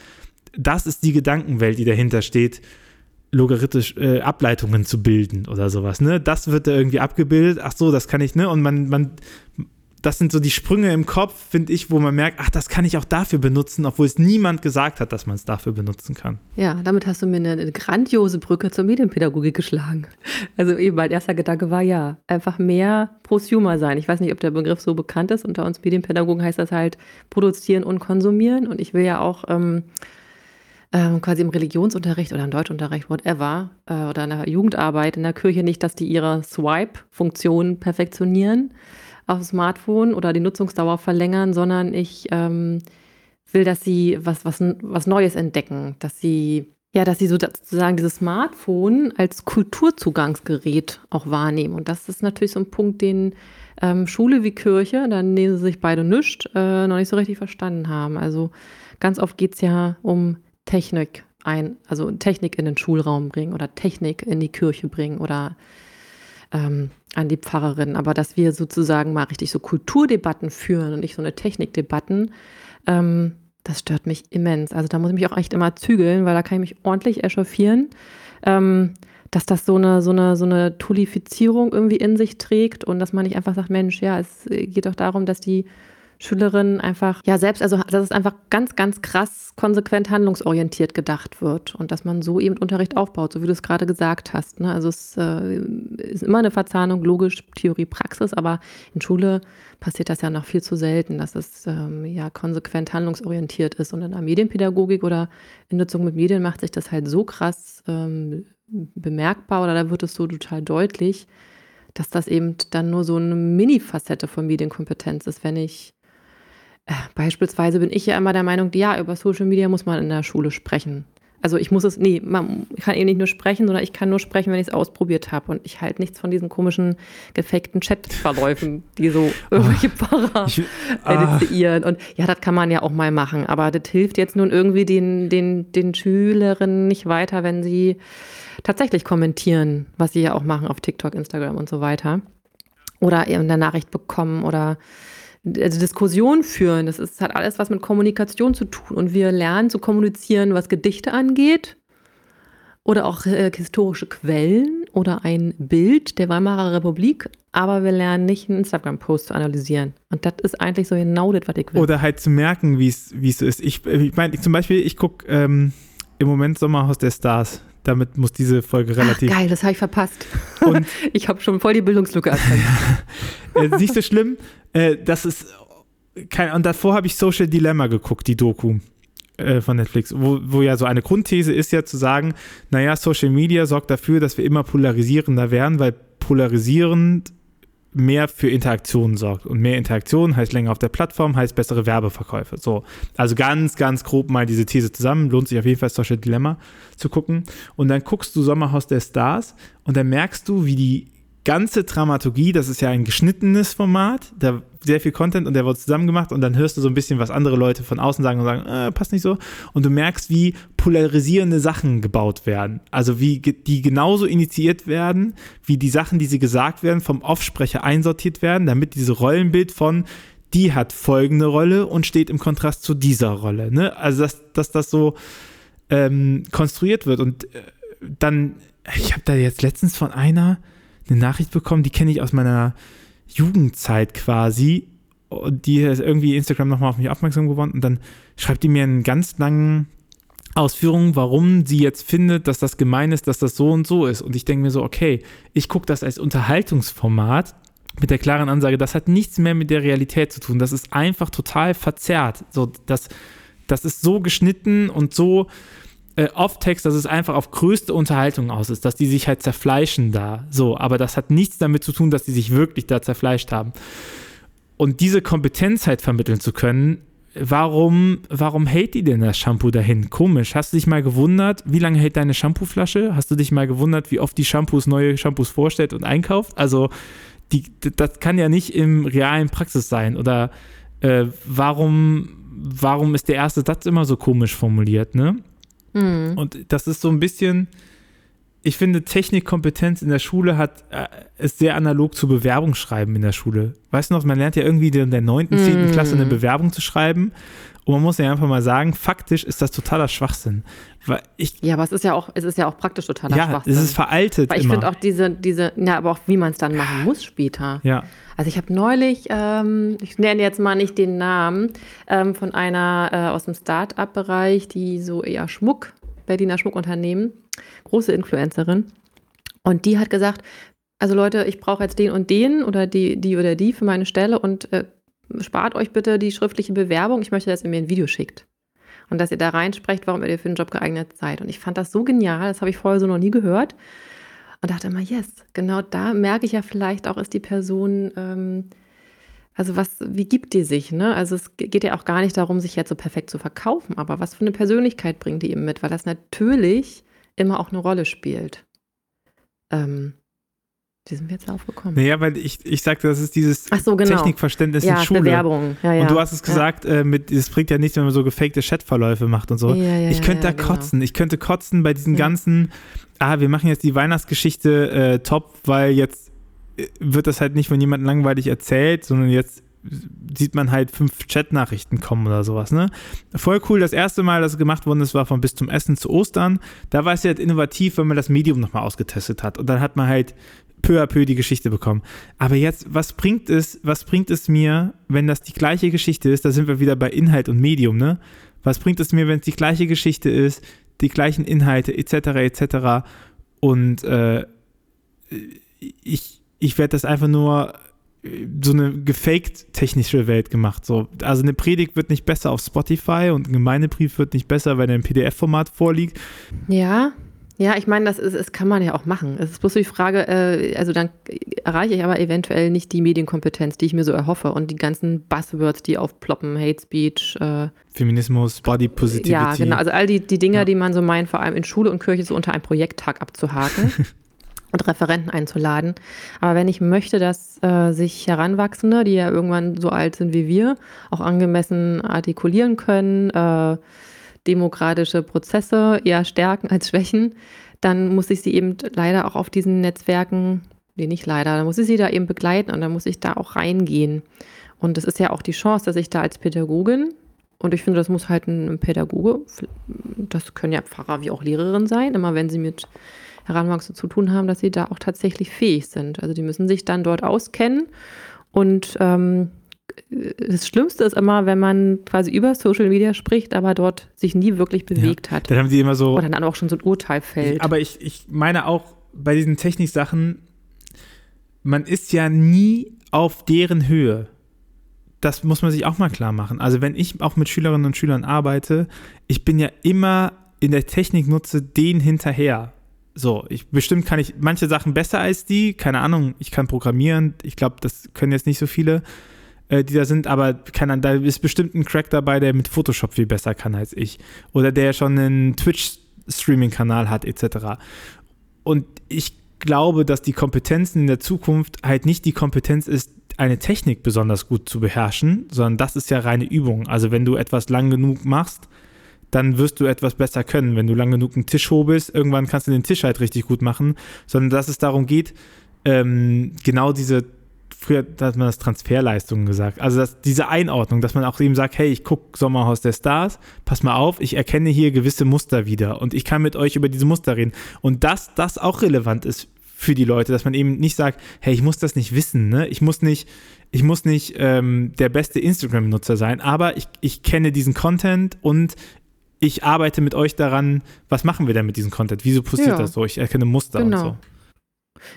das ist die Gedankenwelt, die dahinter steht, logarithmisch äh, Ableitungen zu bilden oder sowas, ne? Das wird da irgendwie abgebildet. Ach so, das kann ich, ne? Und man, man, das sind so die Sprünge im Kopf, finde ich, wo man merkt, ach, das kann ich auch dafür benutzen, obwohl es niemand gesagt hat, dass man es dafür benutzen kann. Ja, damit hast du mir eine, eine grandiose Brücke zur Medienpädagogik geschlagen. Also eben mein erster Gedanke war ja, einfach mehr Prosumer sein. Ich weiß nicht, ob der Begriff so bekannt ist. Unter uns Medienpädagogen heißt das halt produzieren und konsumieren. Und ich will ja auch ähm, ähm, quasi im Religionsunterricht oder im Deutschunterricht, whatever, äh, oder in der Jugendarbeit in der Kirche nicht, dass die ihre Swipe-Funktion perfektionieren auf dem Smartphone oder die Nutzungsdauer verlängern, sondern ich ähm, will, dass sie was, was, was Neues entdecken, dass sie ja, dass sie sozusagen dieses Smartphone als Kulturzugangsgerät auch wahrnehmen. Und das ist natürlich so ein Punkt, den ähm, Schule wie Kirche, dann nehmen sie sich beide nischt, äh, noch nicht so richtig verstanden haben. Also ganz oft geht es ja um Technik ein, also Technik in den Schulraum bringen oder Technik in die Kirche bringen oder ähm, an die Pfarrerin. Aber dass wir sozusagen mal richtig so Kulturdebatten führen und nicht so eine Technikdebatten, ähm, das stört mich immens. Also da muss ich mich auch echt immer zügeln, weil da kann ich mich ordentlich echauffieren. Ähm, dass das so eine, so eine, so eine Tulifizierung irgendwie in sich trägt und dass man nicht einfach sagt, Mensch, ja, es geht doch darum, dass die Schülerinnen einfach, ja, selbst, also dass es einfach ganz, ganz krass konsequent handlungsorientiert gedacht wird und dass man so eben Unterricht aufbaut, so wie du es gerade gesagt hast. Ne? Also es äh, ist immer eine Verzahnung, logisch, Theorie, Praxis, aber in Schule passiert das ja noch viel zu selten, dass es ähm, ja konsequent handlungsorientiert ist. Und in der Medienpädagogik oder in Nutzung mit Medien macht sich das halt so krass ähm, bemerkbar oder da wird es so total deutlich, dass das eben dann nur so eine Mini-Facette von Medienkompetenz ist, wenn ich beispielsweise bin ich ja immer der Meinung, ja, über Social Media muss man in der Schule sprechen. Also ich muss es, nee, man kann eben nicht nur sprechen, sondern ich kann nur sprechen, wenn ich es ausprobiert habe. Und ich halte nichts von diesen komischen, gefakten Chatverläufen, die so irgendwelche Pfarrer ah. initiieren. Und ja, das kann man ja auch mal machen. Aber das hilft jetzt nun irgendwie den, den, den Schülerinnen nicht weiter, wenn sie tatsächlich kommentieren, was sie ja auch machen auf TikTok, Instagram und so weiter. Oder eben eine Nachricht bekommen oder also Diskussion führen. Das ist, hat alles was mit Kommunikation zu tun. Und wir lernen zu kommunizieren, was Gedichte angeht oder auch äh, historische Quellen oder ein Bild der Weimarer Republik, aber wir lernen nicht einen Instagram-Post zu analysieren. Und das ist eigentlich so genau das, was ich will. Oder halt zu merken, wie es so ist. Ich, ich meine, zum Beispiel, ich gucke ähm, im Moment Sommerhaus der Stars. Damit muss diese Folge relativ. Ach, geil, das habe ich verpasst. Und ich habe schon voll die Bildungslücke erkannt. äh, nicht so schlimm. Äh, das ist kein, und davor habe ich Social Dilemma geguckt, die Doku äh, von Netflix, wo, wo ja so eine Grundthese ist ja zu sagen, naja, Social Media sorgt dafür, dass wir immer polarisierender werden, weil polarisierend mehr für Interaktionen sorgt. Und mehr Interaktion heißt länger auf der Plattform, heißt bessere Werbeverkäufe. So. Also ganz, ganz grob mal diese These zusammen. Lohnt sich auf jeden Fall Social Dilemma zu gucken. Und dann guckst du Sommerhaus der Stars und dann merkst du, wie die ganze Dramaturgie, das ist ja ein geschnittenes Format, da sehr viel Content und der wird zusammen gemacht und dann hörst du so ein bisschen, was andere Leute von außen sagen und sagen, äh, passt nicht so. Und du merkst, wie polarisierende Sachen gebaut werden. Also wie die genauso initiiert werden, wie die Sachen, die sie gesagt werden, vom Offsprecher einsortiert werden, damit dieses Rollenbild von die hat folgende Rolle und steht im Kontrast zu dieser Rolle. Ne? Also dass, dass das so ähm, konstruiert wird. Und äh, dann, ich habe da jetzt letztens von einer, eine Nachricht bekommen, die kenne ich aus meiner Jugendzeit quasi. Die ist irgendwie Instagram nochmal auf mich aufmerksam geworden und dann schreibt die mir einen ganz langen Ausführungen, warum sie jetzt findet, dass das gemein ist, dass das so und so ist. Und ich denke mir so, okay, ich gucke das als Unterhaltungsformat mit der klaren Ansage, das hat nichts mehr mit der Realität zu tun. Das ist einfach total verzerrt. So, das, das ist so geschnitten und so äh, Off-Text, dass es einfach auf größte Unterhaltung aus ist, dass die sich halt zerfleischen da. So, aber das hat nichts damit zu tun, dass die sich wirklich da zerfleischt haben. Und diese Kompetenz halt vermitteln zu können, warum, warum hält die denn das Shampoo dahin? Komisch. Hast du dich mal gewundert, wie lange hält deine Shampooflasche? Hast du dich mal gewundert, wie oft die Shampoos neue Shampoos vorstellt und einkauft? Also, die, das kann ja nicht im realen Praxis sein. Oder äh, warum, warum ist der erste Satz immer so komisch formuliert, ne? Mhm. Und das ist so ein bisschen, ich finde, Technikkompetenz in der Schule hat, äh, ist sehr analog zu Bewerbungsschreiben in der Schule. Weißt du noch, man lernt ja irgendwie in der 9., 10. Mm. Klasse eine Bewerbung zu schreiben. Und man muss ja einfach mal sagen, faktisch ist das totaler Schwachsinn. Weil ich, ja, aber es ist ja auch, es ist ja auch praktisch totaler ja, Schwachsinn. Ja, es ist veraltet. Weil ich finde auch diese, diese, ja, aber auch wie man es dann machen muss später. Ja. Also ich habe neulich, ähm, ich nenne jetzt mal nicht den Namen, ähm, von einer äh, aus dem Start-up-Bereich, die so eher Schmuck, Berliner Schmuckunternehmen, große Influencerin. Und die hat gesagt, also Leute, ich brauche jetzt den und den oder die, die oder die für meine Stelle und äh, spart euch bitte die schriftliche Bewerbung. Ich möchte, dass ihr mir ein Video schickt. Und dass ihr da reinsprecht, warum ihr für den Job geeignet seid. Und ich fand das so genial, das habe ich vorher so noch nie gehört. Und dachte immer, yes, genau da merke ich ja vielleicht auch, ist die Person, ähm, also was, wie gibt die sich, ne? Also es geht ja auch gar nicht darum, sich jetzt so perfekt zu verkaufen, aber was für eine Persönlichkeit bringt die eben mit, weil das natürlich immer auch eine Rolle spielt. Ähm, wie sind wir jetzt aufgekommen? Naja, weil ich, ich sagte, das ist dieses so, genau. Technikverständnis ja, in Schule. Bewerbung. Ja, ja. Und du hast es gesagt, äh, mit, es bringt ja nichts, wenn man so gefakte Chatverläufe macht und so. ich könnte da genau. kotzen. Ich könnte kotzen bei diesen ganzen, ah, wir machen jetzt die Weihnachtsgeschichte äh, top, weil jetzt äh, wird das halt nicht von jemandem langweilig erzählt, sondern jetzt sieht man halt fünf Chatnachrichten kommen oder sowas, ne? Voll cool. Das erste Mal, dass es gemacht worden ist, war von bis zum Essen zu Ostern. Da war es ja halt innovativ, wenn man das Medium nochmal ausgetestet hat. Und dann hat man halt peu à peu die Geschichte bekommen. Aber jetzt, was bringt es, was bringt es mir, wenn das die gleiche Geschichte ist? Da sind wir wieder bei Inhalt und Medium, ne? Was bringt es mir, wenn es die gleiche Geschichte ist, die gleichen Inhalte, etc., etc. Und äh, ich, ich werde das einfach nur so eine gefaked technische Welt gemacht. So. Also eine Predigt wird nicht besser auf Spotify und ein Gemeindebrief wird nicht besser, wenn er im PDF-Format vorliegt. Ja, ja, ich meine, das, ist, das kann man ja auch machen. Es ist bloß die Frage, äh, also dann erreiche ich aber eventuell nicht die Medienkompetenz, die ich mir so erhoffe und die ganzen Buzzwords, die aufploppen, Hate Speech. Äh, Feminismus, Body Positivity. Ja, genau, also all die, die Dinge, ja. die man so meint, vor allem in Schule und Kirche so unter einem Projekttag abzuhaken. und Referenten einzuladen. Aber wenn ich möchte, dass äh, sich Heranwachsende, die ja irgendwann so alt sind wie wir, auch angemessen artikulieren können, äh, demokratische Prozesse eher stärken als schwächen, dann muss ich sie eben leider auch auf diesen Netzwerken, nee, nicht leider, dann muss ich sie da eben begleiten und dann muss ich da auch reingehen. Und es ist ja auch die Chance, dass ich da als Pädagogin, und ich finde, das muss halt ein Pädagoge, das können ja Pfarrer wie auch Lehrerin sein, immer wenn sie mit Heranwachsenden zu tun haben, dass sie da auch tatsächlich fähig sind. Also die müssen sich dann dort auskennen und ähm, das Schlimmste ist immer, wenn man quasi über Social Media spricht, aber dort sich nie wirklich bewegt ja, hat. Dann haben die immer so. Und dann auch schon so ein Urteil fällt. Aber ich, ich meine auch bei diesen Techniksachen, man ist ja nie auf deren Höhe. Das muss man sich auch mal klar machen. Also wenn ich auch mit Schülerinnen und Schülern arbeite, ich bin ja immer in der Technik nutze den hinterher. So, ich bestimmt kann ich manche Sachen besser als die, keine Ahnung, ich kann programmieren, ich glaube, das können jetzt nicht so viele, äh, die da sind, aber kann, da ist bestimmt ein Crack dabei, der mit Photoshop viel besser kann als ich. Oder der schon einen Twitch-Streaming-Kanal hat, etc. Und ich glaube, dass die Kompetenzen in der Zukunft halt nicht die Kompetenz ist, eine Technik besonders gut zu beherrschen, sondern das ist ja reine Übung. Also wenn du etwas lang genug machst, dann wirst du etwas besser können. Wenn du lang genug einen Tisch hobelst, irgendwann kannst du den Tisch halt richtig gut machen, sondern dass es darum geht, ähm, genau diese, früher hat man das Transferleistungen gesagt, also dass diese Einordnung, dass man auch eben sagt, hey, ich gucke Sommerhaus der Stars, pass mal auf, ich erkenne hier gewisse Muster wieder und ich kann mit euch über diese Muster reden. Und dass das auch relevant ist für die Leute, dass man eben nicht sagt, hey, ich muss das nicht wissen, ne? Ich muss nicht, ich muss nicht ähm, der beste Instagram-Nutzer sein, aber ich, ich kenne diesen Content und ich arbeite mit euch daran, was machen wir denn mit diesem Content? Wieso passiert ja. das so? Ich erkenne Muster genau. und so.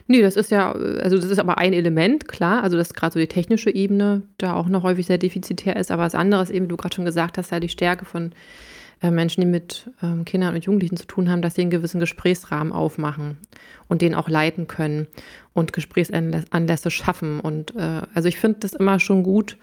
Nee, das ist ja, also das ist aber ein Element, klar, also dass gerade so die technische Ebene da auch noch häufig sehr defizitär ist, aber das andere ist eben, du gerade schon gesagt hast, ja die Stärke von äh, Menschen, die mit ähm, Kindern und Jugendlichen zu tun haben, dass sie einen gewissen Gesprächsrahmen aufmachen und den auch leiten können und Gesprächsanlässe schaffen. Und äh, also ich finde das immer schon gut.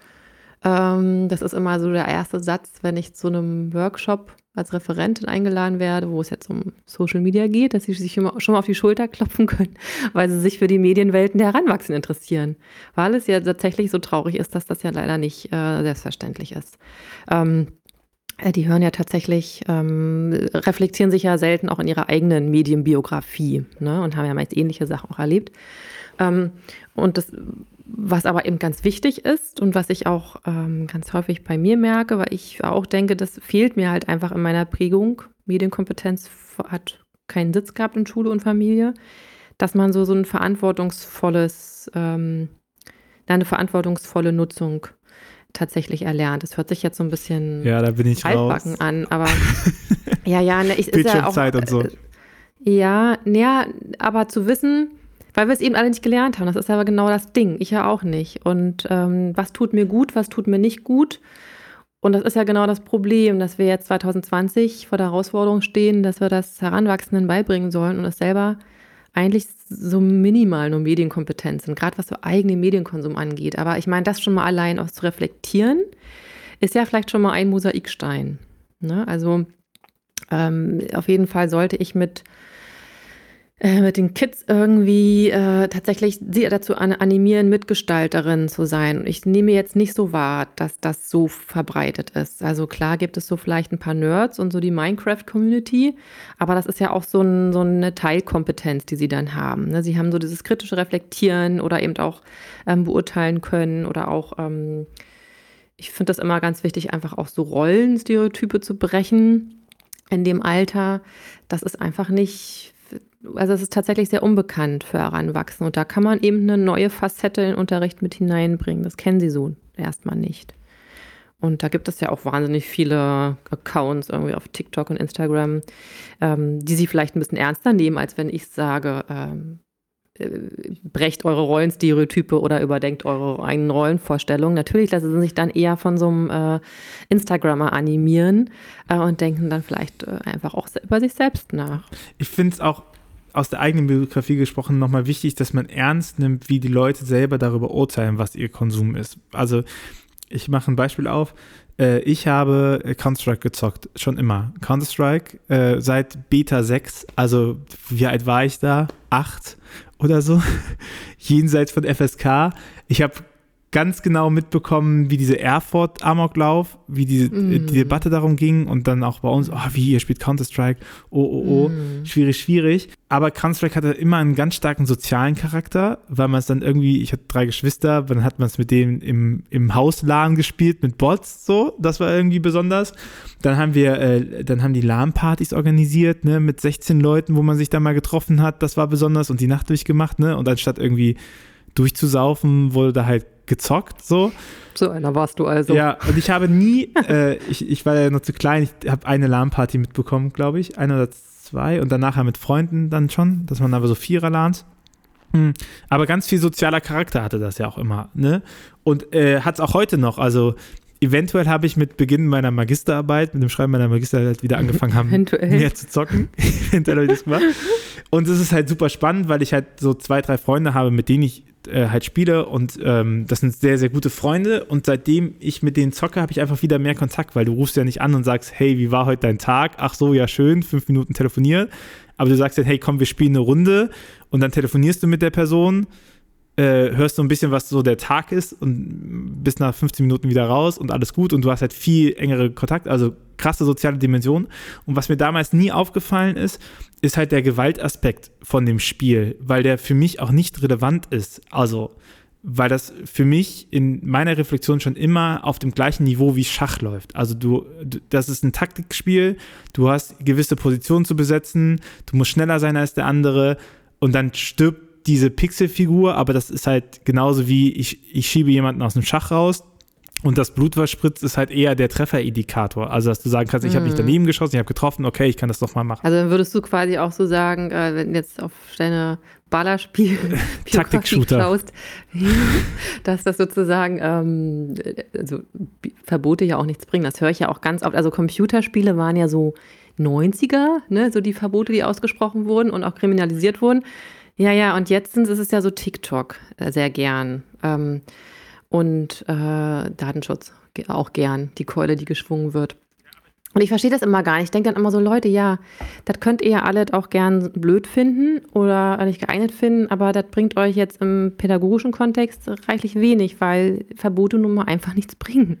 Ähm, das ist immer so der erste Satz, wenn ich zu einem Workshop als Referentin eingeladen werde, wo es jetzt um Social Media geht, dass sie sich schon mal auf die Schulter klopfen können, weil sie sich für die Medienwelten der Heranwachsenden interessieren. Weil es ja tatsächlich so traurig ist, dass das ja leider nicht äh, selbstverständlich ist. Ähm, äh, die hören ja tatsächlich, ähm, reflektieren sich ja selten auch in ihrer eigenen Medienbiografie ne, und haben ja meist ähnliche Sachen auch erlebt. Ähm, und das, was aber eben ganz wichtig ist und was ich auch ähm, ganz häufig bei mir merke, weil ich auch denke, das fehlt mir halt einfach in meiner Prägung. Medienkompetenz hat keinen Sitz gehabt in Schule und Familie, dass man so, so ein verantwortungsvolles, ähm, eine verantwortungsvolle Nutzung tatsächlich erlernt. Das hört sich jetzt so ein bisschen ja, da bin ich altbacken raus. an, aber ja, ja, ne, ich ist ja auch, und so. Äh, ja, ja, aber zu wissen, weil wir es eben alle nicht gelernt haben, das ist aber genau das Ding. Ich ja auch nicht. Und ähm, was tut mir gut, was tut mir nicht gut? Und das ist ja genau das Problem, dass wir jetzt 2020 vor der Herausforderung stehen, dass wir das Heranwachsenden beibringen sollen und es selber eigentlich so minimal nur Medienkompetenz sind, gerade was so eigenen Medienkonsum angeht. Aber ich meine, das schon mal allein aus zu reflektieren, ist ja vielleicht schon mal ein Mosaikstein. Ne? Also ähm, auf jeden Fall sollte ich mit äh, mit den Kids irgendwie äh, tatsächlich sie dazu an, animieren, Mitgestalterin zu sein. Und ich nehme jetzt nicht so wahr, dass das so verbreitet ist. Also klar gibt es so vielleicht ein paar Nerds und so die Minecraft-Community, aber das ist ja auch so, ein, so, eine Teilkompetenz, die sie dann haben. Ne? Sie haben so dieses kritische Reflektieren oder eben auch ähm, beurteilen können oder auch ähm, ich finde das immer ganz wichtig, einfach auch so Rollenstereotype zu brechen in dem Alter. Das ist einfach nicht also es ist tatsächlich sehr unbekannt für Heranwachsende. Und da kann man eben eine neue Facette in den Unterricht mit hineinbringen. Das kennen sie so erstmal nicht. Und da gibt es ja auch wahnsinnig viele Accounts irgendwie auf TikTok und Instagram, ähm, die sie vielleicht ein bisschen ernster nehmen, als wenn ich sage, ähm, äh, brecht eure Rollenstereotype oder überdenkt eure eigenen Rollenvorstellungen. Natürlich lassen sie sich dann eher von so einem äh, Instagrammer animieren äh, und denken dann vielleicht äh, einfach auch über sich selbst nach. Ich finde es auch aus der eigenen Biografie gesprochen nochmal wichtig, dass man ernst nimmt, wie die Leute selber darüber urteilen, was ihr Konsum ist. Also ich mache ein Beispiel auf. Äh, ich habe Counter-Strike gezockt, schon immer. Counter-Strike äh, seit Beta 6, also wie alt war ich da? Acht oder so. Jenseits von FSK. Ich habe ganz genau mitbekommen, wie diese Erfurt-Amoklauf, wie diese mm. die Debatte darum ging und dann auch bei uns, oh, wie, ihr spielt Counter-Strike, oh, oh, oh, mm. schwierig, schwierig. Aber Counter-Strike hatte immer einen ganz starken sozialen Charakter, weil man es dann irgendwie, ich hatte drei Geschwister, dann hat man es mit denen im, im Hausladen gespielt, mit Bots, so, das war irgendwie besonders. Dann haben wir, äh, dann haben die LAN-Partys organisiert, ne, mit 16 Leuten, wo man sich da mal getroffen hat, das war besonders und die Nacht durchgemacht, ne, und anstatt irgendwie durchzusaufen, wurde da halt gezockt, so. So einer warst du also. Ja, und ich habe nie, äh, ich, ich war ja noch zu klein, ich habe eine LAN-Party mitbekommen, glaube ich, eine oder zwei und danach mit Freunden dann schon, dass man aber so Vierer-LANs. Hm. Aber ganz viel sozialer Charakter hatte das ja auch immer, ne? Und äh, hat es auch heute noch, also eventuell habe ich mit Beginn meiner Magisterarbeit, mit dem Schreiben meiner Magisterarbeit wieder angefangen haben, mehr zu zocken. eventuell habe ich das gemacht. Und es ist halt super spannend, weil ich halt so zwei, drei Freunde habe, mit denen ich äh, halt spiele und ähm, das sind sehr, sehr gute Freunde und seitdem ich mit denen zocke, habe ich einfach wieder mehr Kontakt, weil du rufst ja nicht an und sagst, hey, wie war heute dein Tag? Ach so, ja schön, fünf Minuten telefonieren. Aber du sagst dann, hey, komm, wir spielen eine Runde und dann telefonierst du mit der Person äh, hörst du ein bisschen, was so der Tag ist und bist nach 15 Minuten wieder raus und alles gut und du hast halt viel engere Kontakt, also krasse soziale Dimension. Und was mir damals nie aufgefallen ist, ist halt der Gewaltaspekt von dem Spiel, weil der für mich auch nicht relevant ist. Also, weil das für mich in meiner Reflexion schon immer auf dem gleichen Niveau wie Schach läuft. Also du, du, das ist ein Taktikspiel, du hast gewisse Positionen zu besetzen, du musst schneller sein als der andere und dann stirbt diese Pixelfigur, aber das ist halt genauso wie ich, ich schiebe jemanden aus dem Schach raus, und das Blut, was spritzt, ist halt eher der Trefferindikator. Also, dass du sagen kannst, ich habe nicht mhm. daneben geschossen, ich habe getroffen, okay, ich kann das doch mal machen. Also, dann würdest du quasi auch so sagen, äh, wenn jetzt auf deine Ballerspiel Taktik-Shooter klaust, dass das sozusagen, ähm, also Verbote ja auch nichts bringen. Das höre ich ja auch ganz oft. Also, Computerspiele waren ja so 90er, ne, so die Verbote, die ausgesprochen wurden und auch kriminalisiert wurden. Ja, ja, und jetzt ist es ja so TikTok äh, sehr gern. Ähm, und äh, Datenschutz auch gern, die Keule, die geschwungen wird. Und ich verstehe das immer gar nicht. Ich denke dann immer so, Leute, ja, das könnt ihr alle auch gern blöd finden oder nicht geeignet finden, aber das bringt euch jetzt im pädagogischen Kontext reichlich wenig, weil Verbote nun mal einfach nichts bringen.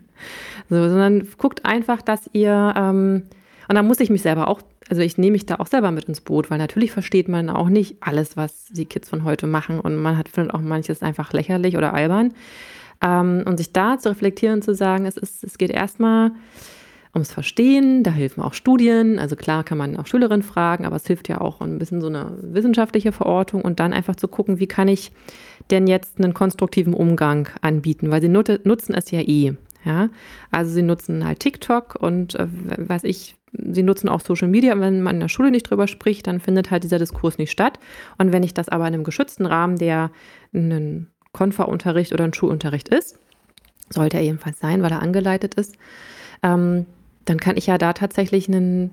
So, sondern guckt einfach, dass ihr, ähm, und da muss ich mich selber auch also ich nehme mich da auch selber mit ins Boot, weil natürlich versteht man auch nicht alles, was die Kids von heute machen und man hat findet auch manches einfach lächerlich oder albern. Ähm, und sich da zu reflektieren zu sagen, es, ist, es geht erstmal ums Verstehen, da helfen auch Studien. Also klar kann man auch Schülerinnen fragen, aber es hilft ja auch ein bisschen so eine wissenschaftliche Verortung und dann einfach zu gucken, wie kann ich denn jetzt einen konstruktiven Umgang anbieten, weil sie nut nutzen es ja eh. Ja, also sie nutzen halt TikTok und äh, weiß ich, sie nutzen auch Social Media. Wenn man in der Schule nicht drüber spricht, dann findet halt dieser Diskurs nicht statt. Und wenn ich das aber in einem geschützten Rahmen, der ein Konferunterricht oder ein Schulunterricht ist, sollte er jedenfalls sein, weil er angeleitet ist, ähm, dann kann ich ja da tatsächlich einen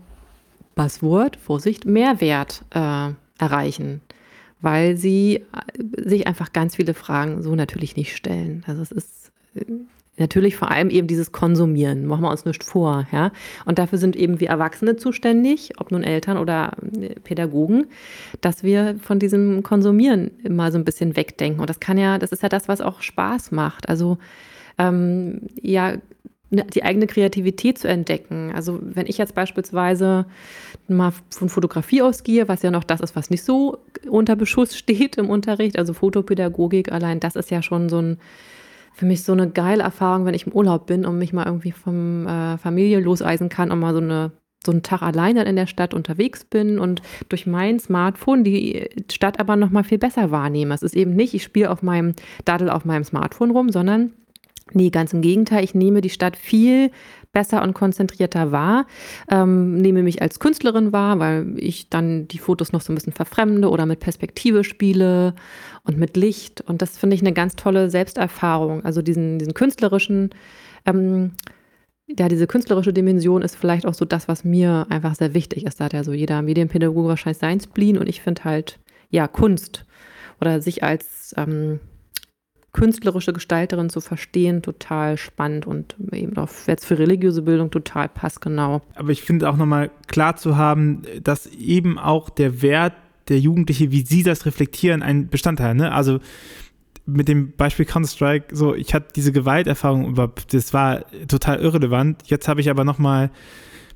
Buzzword, Vorsicht, Mehrwert äh, erreichen, weil sie äh, sich einfach ganz viele Fragen so natürlich nicht stellen. Also es ist äh, Natürlich vor allem eben dieses Konsumieren, machen wir uns nicht vor, ja. Und dafür sind eben wir Erwachsene zuständig, ob nun Eltern oder äh, Pädagogen, dass wir von diesem Konsumieren immer so ein bisschen wegdenken. Und das kann ja, das ist ja das, was auch Spaß macht. Also ähm, ja, ne, die eigene Kreativität zu entdecken. Also wenn ich jetzt beispielsweise mal von Fotografie ausgehe, was ja noch das ist, was nicht so unter Beschuss steht im Unterricht, also Fotopädagogik, allein das ist ja schon so ein für mich so eine geile Erfahrung, wenn ich im Urlaub bin und mich mal irgendwie vom äh, Familie loseisen kann und mal so eine so einen Tag alleine in der Stadt unterwegs bin und durch mein Smartphone die Stadt aber noch mal viel besser wahrnehme. Es ist eben nicht, ich spiele auf meinem Daddel auf meinem Smartphone rum, sondern nee, ganz im Gegenteil, ich nehme die Stadt viel besser und konzentrierter wahr, ähm, nehme mich als Künstlerin wahr, weil ich dann die Fotos noch so ein bisschen verfremde oder mit Perspektive spiele und mit Licht. Und das finde ich eine ganz tolle Selbsterfahrung. Also diesen, diesen künstlerischen, ähm, ja, diese künstlerische Dimension ist vielleicht auch so das, was mir einfach sehr wichtig ist. Da hat ja so jeder Medienpädagoge wahrscheinlich sein Spleen und ich finde halt, ja, Kunst oder sich als ähm, künstlerische Gestalterin zu verstehen, total spannend und eben auch jetzt für religiöse Bildung total passgenau. Aber ich finde auch nochmal klar zu haben, dass eben auch der Wert der Jugendliche, wie sie das reflektieren, ein Bestandteil. Ne? Also mit dem Beispiel Counter-Strike, so, ich hatte diese Gewalterfahrung, das war total irrelevant. Jetzt habe ich aber nochmal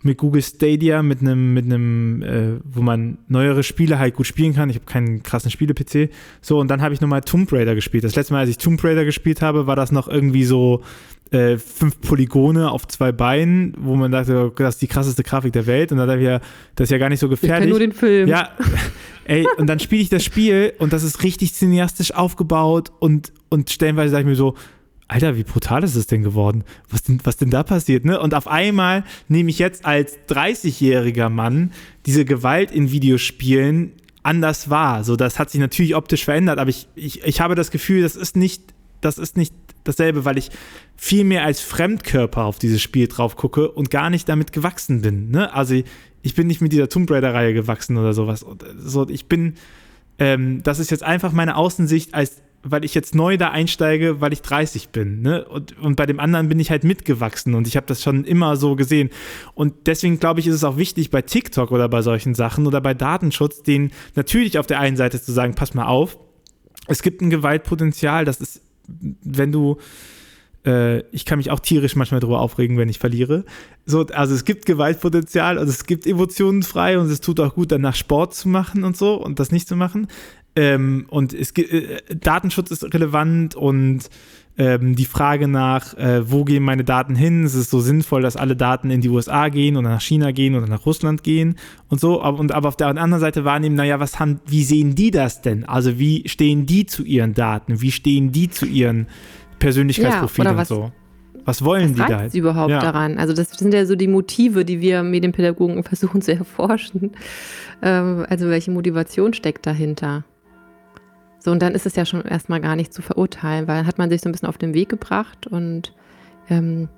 mit Google Stadia, mit einem, mit einem, äh, wo man neuere Spiele halt gut spielen kann. Ich habe keinen krassen Spiele-PC. So, und dann habe ich nochmal Tomb Raider gespielt. Das letzte Mal, als ich Tomb Raider gespielt habe, war das noch irgendwie so äh, fünf Polygone auf zwei Beinen, wo man dachte, das ist die krasseste Grafik der Welt. Und dann dachte ich ja, das ist ja gar nicht so gefährlich. Ich nur den Film. Ja, ey, und dann spiele ich das Spiel und das ist richtig cineastisch aufgebaut und, und stellenweise sage ich mir so, Alter, wie brutal ist es denn geworden? Was denn, was denn da passiert? Ne? Und auf einmal nehme ich jetzt als 30-jähriger Mann diese Gewalt in Videospielen anders wahr. So, das hat sich natürlich optisch verändert, aber ich, ich, ich habe das Gefühl, das ist nicht, das ist nicht dasselbe, weil ich viel mehr als Fremdkörper auf dieses Spiel drauf gucke und gar nicht damit gewachsen bin. Ne? Also ich, bin nicht mit dieser Tomb Raider-Reihe gewachsen oder sowas. So, ich bin, ähm, das ist jetzt einfach meine Außensicht als weil ich jetzt neu da einsteige, weil ich 30 bin. Ne? Und, und bei dem anderen bin ich halt mitgewachsen und ich habe das schon immer so gesehen. Und deswegen glaube ich, ist es auch wichtig bei TikTok oder bei solchen Sachen oder bei Datenschutz, den natürlich auf der einen Seite zu sagen, pass mal auf, es gibt ein Gewaltpotenzial, das ist, wenn du äh, ich kann mich auch tierisch manchmal darüber aufregen, wenn ich verliere. So, also es gibt Gewaltpotenzial und es gibt Emotionen frei und es tut auch gut, danach Sport zu machen und so und das nicht zu machen. Ähm, und es äh, Datenschutz ist relevant und ähm, die Frage nach, äh, wo gehen meine Daten hin? Es ist so sinnvoll, dass alle Daten in die USA gehen oder nach China gehen oder nach Russland gehen und so. Aber, und, aber auf der anderen Seite wahrnehmen, naja, was haben, wie sehen die das denn? Also wie stehen die zu ihren Daten? Wie stehen die zu ihren Persönlichkeitsprofilen ja, und so? Was wollen was die da? überhaupt ja. daran? Also das sind ja so die Motive, die wir Medienpädagogen versuchen zu erforschen. Ähm, also welche Motivation steckt dahinter? So, und dann ist es ja schon erstmal gar nicht zu verurteilen, weil hat man sich so ein bisschen auf den Weg gebracht und ähm,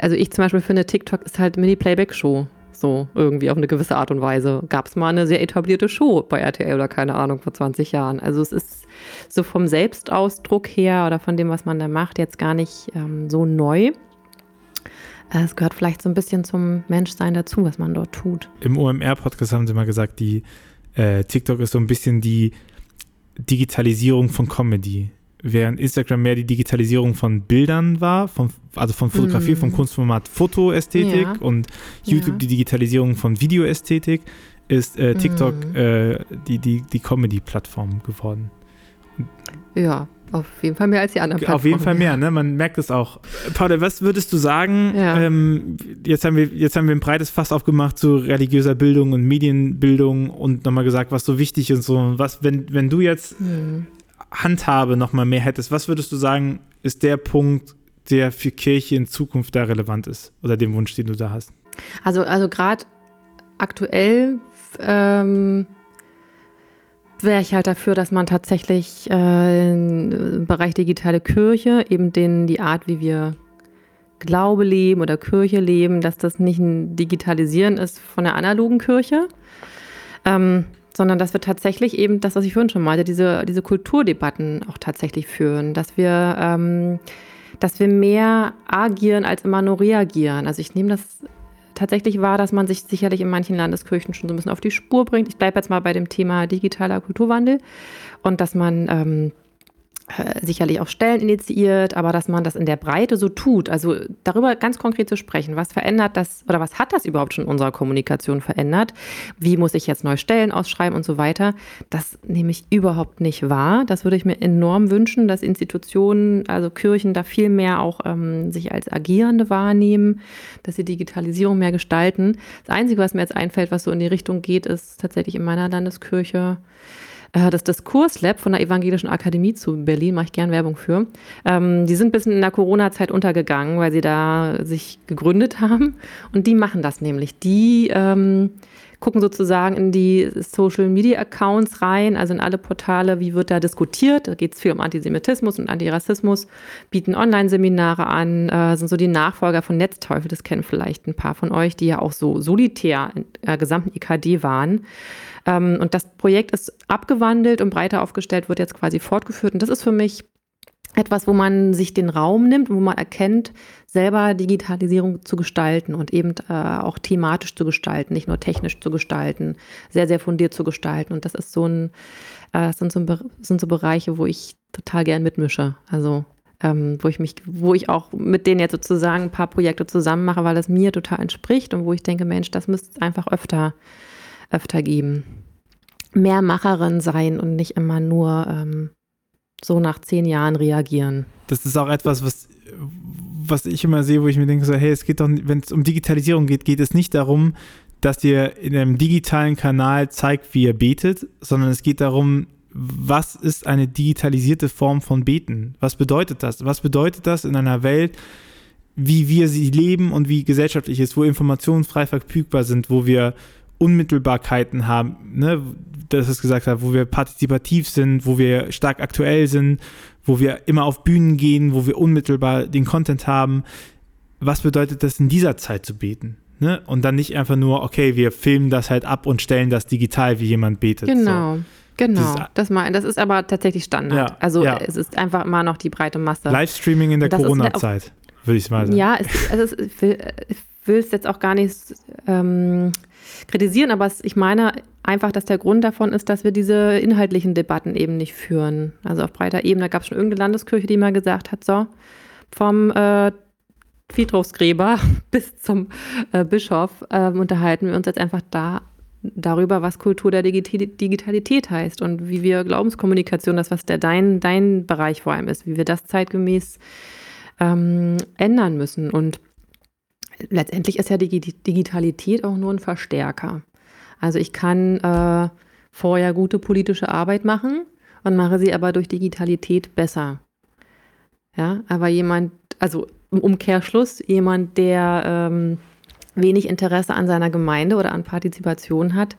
also ich zum Beispiel finde, TikTok ist halt Mini-Playback-Show. So, irgendwie auf eine gewisse Art und Weise. Gab es mal eine sehr etablierte Show bei RTL oder keine Ahnung, vor 20 Jahren. Also es ist so vom Selbstausdruck her oder von dem, was man da macht, jetzt gar nicht ähm, so neu. Äh, es gehört vielleicht so ein bisschen zum Menschsein dazu, was man dort tut. Im OMR-Podcast haben sie mal gesagt, die äh, TikTok ist so ein bisschen die Digitalisierung von Comedy. Während Instagram mehr die Digitalisierung von Bildern war, von, also von Fotografie, mm. vom Kunstformat Fotoästhetik ja. und YouTube ja. die Digitalisierung von Videoästhetik, ist äh, TikTok mm. äh, die, die, die Comedy-Plattform geworden. Ja, auf jeden Fall mehr als die anderen Plattformen. Auf jeden Fall mehr, ne? Man merkt es auch. Paul, was würdest du sagen? Ja. Ähm, jetzt, haben wir, jetzt haben wir ein breites Fass aufgemacht zu religiöser Bildung und Medienbildung und nochmal gesagt, was so wichtig ist. So, was, wenn, wenn du jetzt hm. Handhabe nochmal mehr hättest, was würdest du sagen, ist der Punkt, der für Kirche in Zukunft da relevant ist? Oder den Wunsch, den du da hast? Also, also gerade aktuell ähm, wäre ich halt dafür, dass man tatsächlich äh, im Bereich digitale Kirche eben den, die Art, wie wir Glaube leben oder Kirche leben, dass das nicht ein Digitalisieren ist von der analogen Kirche, ähm, sondern dass wir tatsächlich eben das, was ich vorhin schon meinte, diese, diese Kulturdebatten auch tatsächlich führen, dass wir, ähm, dass wir mehr agieren als immer nur reagieren. Also ich nehme das tatsächlich wahr, dass man sich sicherlich in manchen Landeskirchen schon so ein bisschen auf die Spur bringt. Ich bleibe jetzt mal bei dem Thema digitaler Kulturwandel und dass man ähm, äh, sicherlich auch Stellen initiiert, aber dass man das in der Breite so tut, also darüber ganz konkret zu sprechen, was verändert das oder was hat das überhaupt schon in unserer Kommunikation verändert? Wie muss ich jetzt neue Stellen ausschreiben und so weiter? Das nehme ich überhaupt nicht wahr. Das würde ich mir enorm wünschen, dass Institutionen, also Kirchen da viel mehr auch ähm, sich als Agierende wahrnehmen, dass sie Digitalisierung mehr gestalten. Das Einzige, was mir jetzt einfällt, was so in die Richtung geht, ist tatsächlich in meiner Landeskirche das Diskurslab von der Evangelischen Akademie zu Berlin, mache ich gern Werbung für. Ähm, die sind ein bisschen in der Corona-Zeit untergegangen, weil sie da sich gegründet haben. Und die machen das nämlich. Die ähm, gucken sozusagen in die Social Media Accounts rein, also in alle Portale, wie wird da diskutiert. Da geht es viel um Antisemitismus und Antirassismus, bieten Online-Seminare an, äh, sind so die Nachfolger von Netzteufel, das kennen vielleicht ein paar von euch, die ja auch so solitär in der gesamten IKD waren. Ähm, und das Projekt ist abgewandelt und breiter aufgestellt, wird jetzt quasi fortgeführt. Und das ist für mich etwas, wo man sich den Raum nimmt, wo man erkennt, selber Digitalisierung zu gestalten und eben äh, auch thematisch zu gestalten, nicht nur technisch zu gestalten, sehr, sehr fundiert zu gestalten. Und das ist so ein, äh, sind, so, sind so Bereiche, wo ich total gern mitmische. Also ähm, wo ich mich, wo ich auch mit denen jetzt sozusagen ein paar Projekte zusammen mache, weil das mir total entspricht und wo ich denke, Mensch, das müsste es einfach öfter, öfter geben. Mehr Macherin sein und nicht immer nur ähm, so nach zehn Jahren reagieren. Das ist auch etwas, was, was ich immer sehe, wo ich mir denke, so, hey, es geht doch, wenn es um Digitalisierung geht, geht es nicht darum, dass ihr in einem digitalen Kanal zeigt, wie ihr betet, sondern es geht darum, was ist eine digitalisierte Form von Beten? Was bedeutet das? Was bedeutet das in einer Welt, wie wir sie leben und wie gesellschaftlich ist, wo Informationen frei verfügbar sind, wo wir Unmittelbarkeiten haben, ne, das ist gesagt hat, wo wir partizipativ sind, wo wir stark aktuell sind, wo wir immer auf Bühnen gehen, wo wir unmittelbar den Content haben. Was bedeutet das in dieser Zeit zu beten? Ne? Und dann nicht einfach nur, okay, wir filmen das halt ab und stellen das digital, wie jemand betet. Genau. So. Genau, das, mein, das ist aber tatsächlich Standard. Ja, also ja. es ist einfach immer noch die breite Masse. Livestreaming in der Corona-Zeit, würde ich mal sagen. Ja, es, also es, ich will es jetzt auch gar nicht ähm, kritisieren, aber ich meine einfach, dass der Grund davon ist, dass wir diese inhaltlichen Debatten eben nicht führen. Also auf breiter Ebene gab es schon irgendeine Landeskirche, die mal gesagt hat, so, vom äh, Friedhofsgräber bis zum äh, Bischof äh, unterhalten wir uns jetzt einfach da darüber, was Kultur der Digitalität heißt und wie wir Glaubenskommunikation, das was der dein, dein Bereich vor allem ist, wie wir das zeitgemäß ähm, ändern müssen. Und letztendlich ist ja die Digitalität auch nur ein Verstärker. Also ich kann äh, vorher gute politische Arbeit machen und mache sie aber durch Digitalität besser. Ja, aber jemand, also im Umkehrschluss, jemand, der ähm, wenig Interesse an seiner Gemeinde oder an Partizipation hat,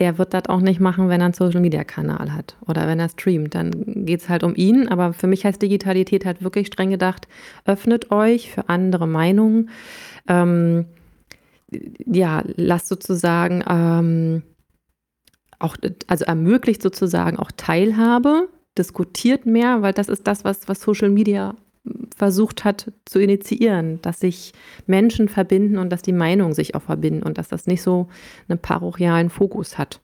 der wird das auch nicht machen, wenn er einen Social-Media-Kanal hat oder wenn er streamt. Dann geht es halt um ihn. Aber für mich heißt Digitalität halt wirklich streng gedacht, öffnet euch für andere Meinungen. Ähm, ja, lasst sozusagen ähm, auch, also ermöglicht sozusagen auch Teilhabe, diskutiert mehr, weil das ist das, was, was Social Media versucht hat zu initiieren, dass sich Menschen verbinden und dass die Meinungen sich auch verbinden und dass das nicht so einen parochialen Fokus hat,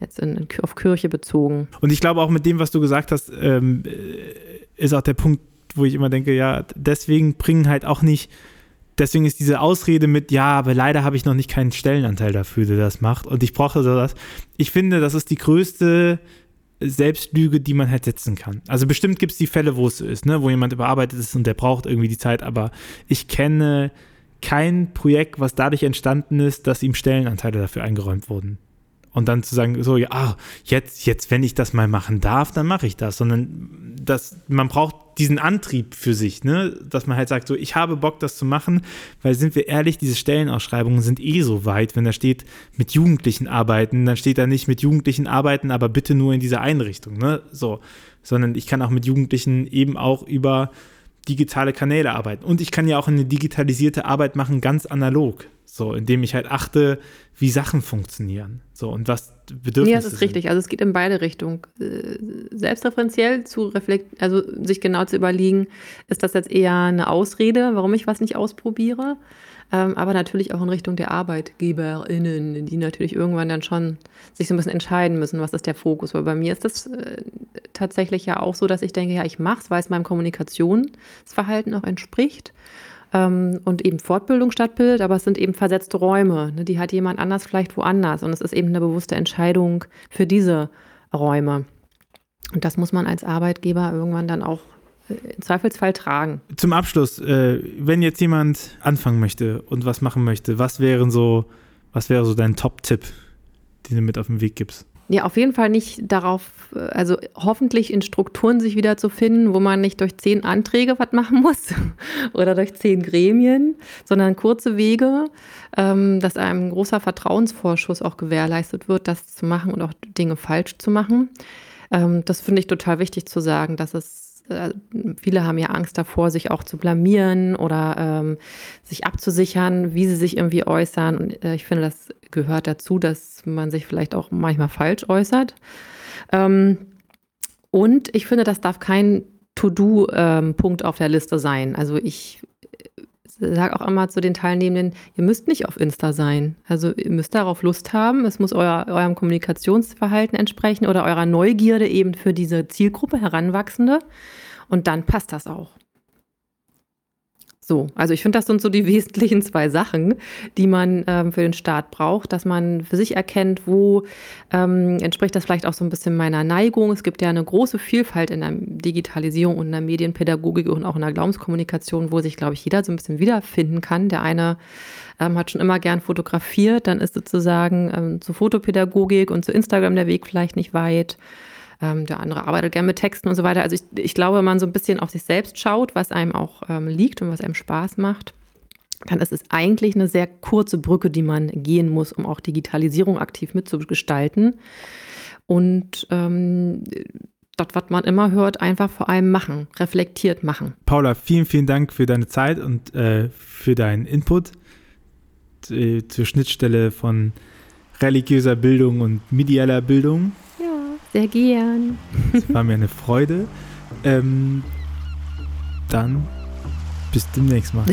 jetzt in, auf Kirche bezogen. Und ich glaube auch mit dem, was du gesagt hast, ähm, äh, ist auch der Punkt, wo ich immer denke, ja, deswegen bringen halt auch nicht, deswegen ist diese Ausrede mit, ja, aber leider habe ich noch nicht keinen Stellenanteil dafür, der das macht und ich brauche das. Ich finde, das ist die größte Selbstlüge, die man halt setzen kann. Also bestimmt gibt es die Fälle, wo es so ist, ne? wo jemand überarbeitet ist und der braucht irgendwie die Zeit, aber ich kenne kein Projekt, was dadurch entstanden ist, dass ihm Stellenanteile dafür eingeräumt wurden und dann zu sagen, so, ja, ah, jetzt, jetzt, wenn ich das mal machen darf, dann mache ich das, sondern dass man braucht diesen Antrieb für sich, ne, dass man halt sagt, so, ich habe Bock, das zu machen, weil sind wir ehrlich, diese Stellenausschreibungen sind eh so weit, wenn da steht, mit Jugendlichen arbeiten, dann steht da nicht mit Jugendlichen arbeiten, aber bitte nur in dieser Einrichtung, ne, so, sondern ich kann auch mit Jugendlichen eben auch über digitale Kanäle arbeiten und ich kann ja auch eine digitalisierte Arbeit machen, ganz analog, so, indem ich halt achte, wie Sachen funktionieren. So, und was Bedürfnisse. Ja, das ist richtig. Also es geht in beide Richtungen. Äh, selbstreferenziell zu reflektieren, also sich genau zu überlegen, ist das jetzt eher eine Ausrede, warum ich was nicht ausprobiere? Ähm, aber natürlich auch in Richtung der ArbeitgeberInnen, die natürlich irgendwann dann schon sich so ein bisschen entscheiden müssen, was ist der Fokus. Weil bei mir ist das äh, tatsächlich ja auch so, dass ich denke, ja, ich mache es, weil es meinem Kommunikationsverhalten auch entspricht ähm, und eben Fortbildung stattbildet, aber es sind eben versetzte Räume. Ne? Die hat jemand anders vielleicht woanders und es ist eben eine bewusste Entscheidung für diese Räume. Und das muss man als Arbeitgeber irgendwann dann auch im Zweifelsfall tragen. Zum Abschluss, äh, wenn jetzt jemand anfangen möchte und was machen möchte, was wären so, was wäre so dein Top-Tipp, den du mit auf den Weg gibst? Ja, auf jeden Fall nicht darauf, also hoffentlich in Strukturen sich wieder zu finden, wo man nicht durch zehn Anträge was machen muss oder durch zehn Gremien, sondern kurze Wege, ähm, dass einem ein großer Vertrauensvorschuss auch gewährleistet wird, das zu machen und auch Dinge falsch zu machen. Ähm, das finde ich total wichtig zu sagen, dass es äh, viele haben ja Angst davor, sich auch zu blamieren oder ähm, sich abzusichern, wie sie sich irgendwie äußern. Und äh, ich finde, das gehört dazu, dass man sich vielleicht auch manchmal falsch äußert. Ähm, und ich finde, das darf kein To-Do-Punkt ähm, auf der Liste sein. Also ich sage auch immer zu den Teilnehmenden, ihr müsst nicht auf Insta sein. Also ihr müsst darauf Lust haben. Es muss euer, eurem Kommunikationsverhalten entsprechen oder eurer Neugierde eben für diese Zielgruppe Heranwachsende. Und dann passt das auch. So, also ich finde, das sind so die wesentlichen zwei Sachen, die man ähm, für den Start braucht, dass man für sich erkennt, wo ähm, entspricht das vielleicht auch so ein bisschen meiner Neigung. Es gibt ja eine große Vielfalt in der Digitalisierung und in der Medienpädagogik und auch in der Glaubenskommunikation, wo sich, glaube ich, jeder so ein bisschen wiederfinden kann. Der eine ähm, hat schon immer gern fotografiert, dann ist sozusagen ähm, zur Fotopädagogik und zu Instagram der Weg vielleicht nicht weit. Ähm, der andere arbeitet gerne mit Texten und so weiter. Also ich, ich glaube, wenn man so ein bisschen auf sich selbst schaut, was einem auch ähm, liegt und was einem Spaß macht, dann ist es eigentlich eine sehr kurze Brücke, die man gehen muss, um auch Digitalisierung aktiv mitzugestalten. Und ähm, das, was man immer hört, einfach vor allem machen, reflektiert machen. Paula, vielen, vielen Dank für deine Zeit und äh, für deinen Input äh, zur Schnittstelle von religiöser Bildung und medialer Bildung. Sehr gern. Es war mir eine Freude. Ähm, dann bis demnächst mal.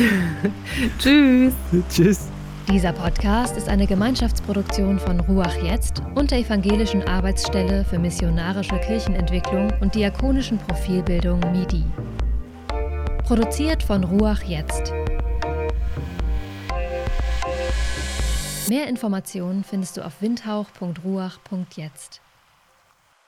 Tschüss. Tschüss. Dieser Podcast ist eine Gemeinschaftsproduktion von Ruach Jetzt und der Evangelischen Arbeitsstelle für missionarische Kirchenentwicklung und diakonischen Profilbildung MIDI. Produziert von Ruach Jetzt. Mehr Informationen findest du auf windhauch.ruach.jetzt.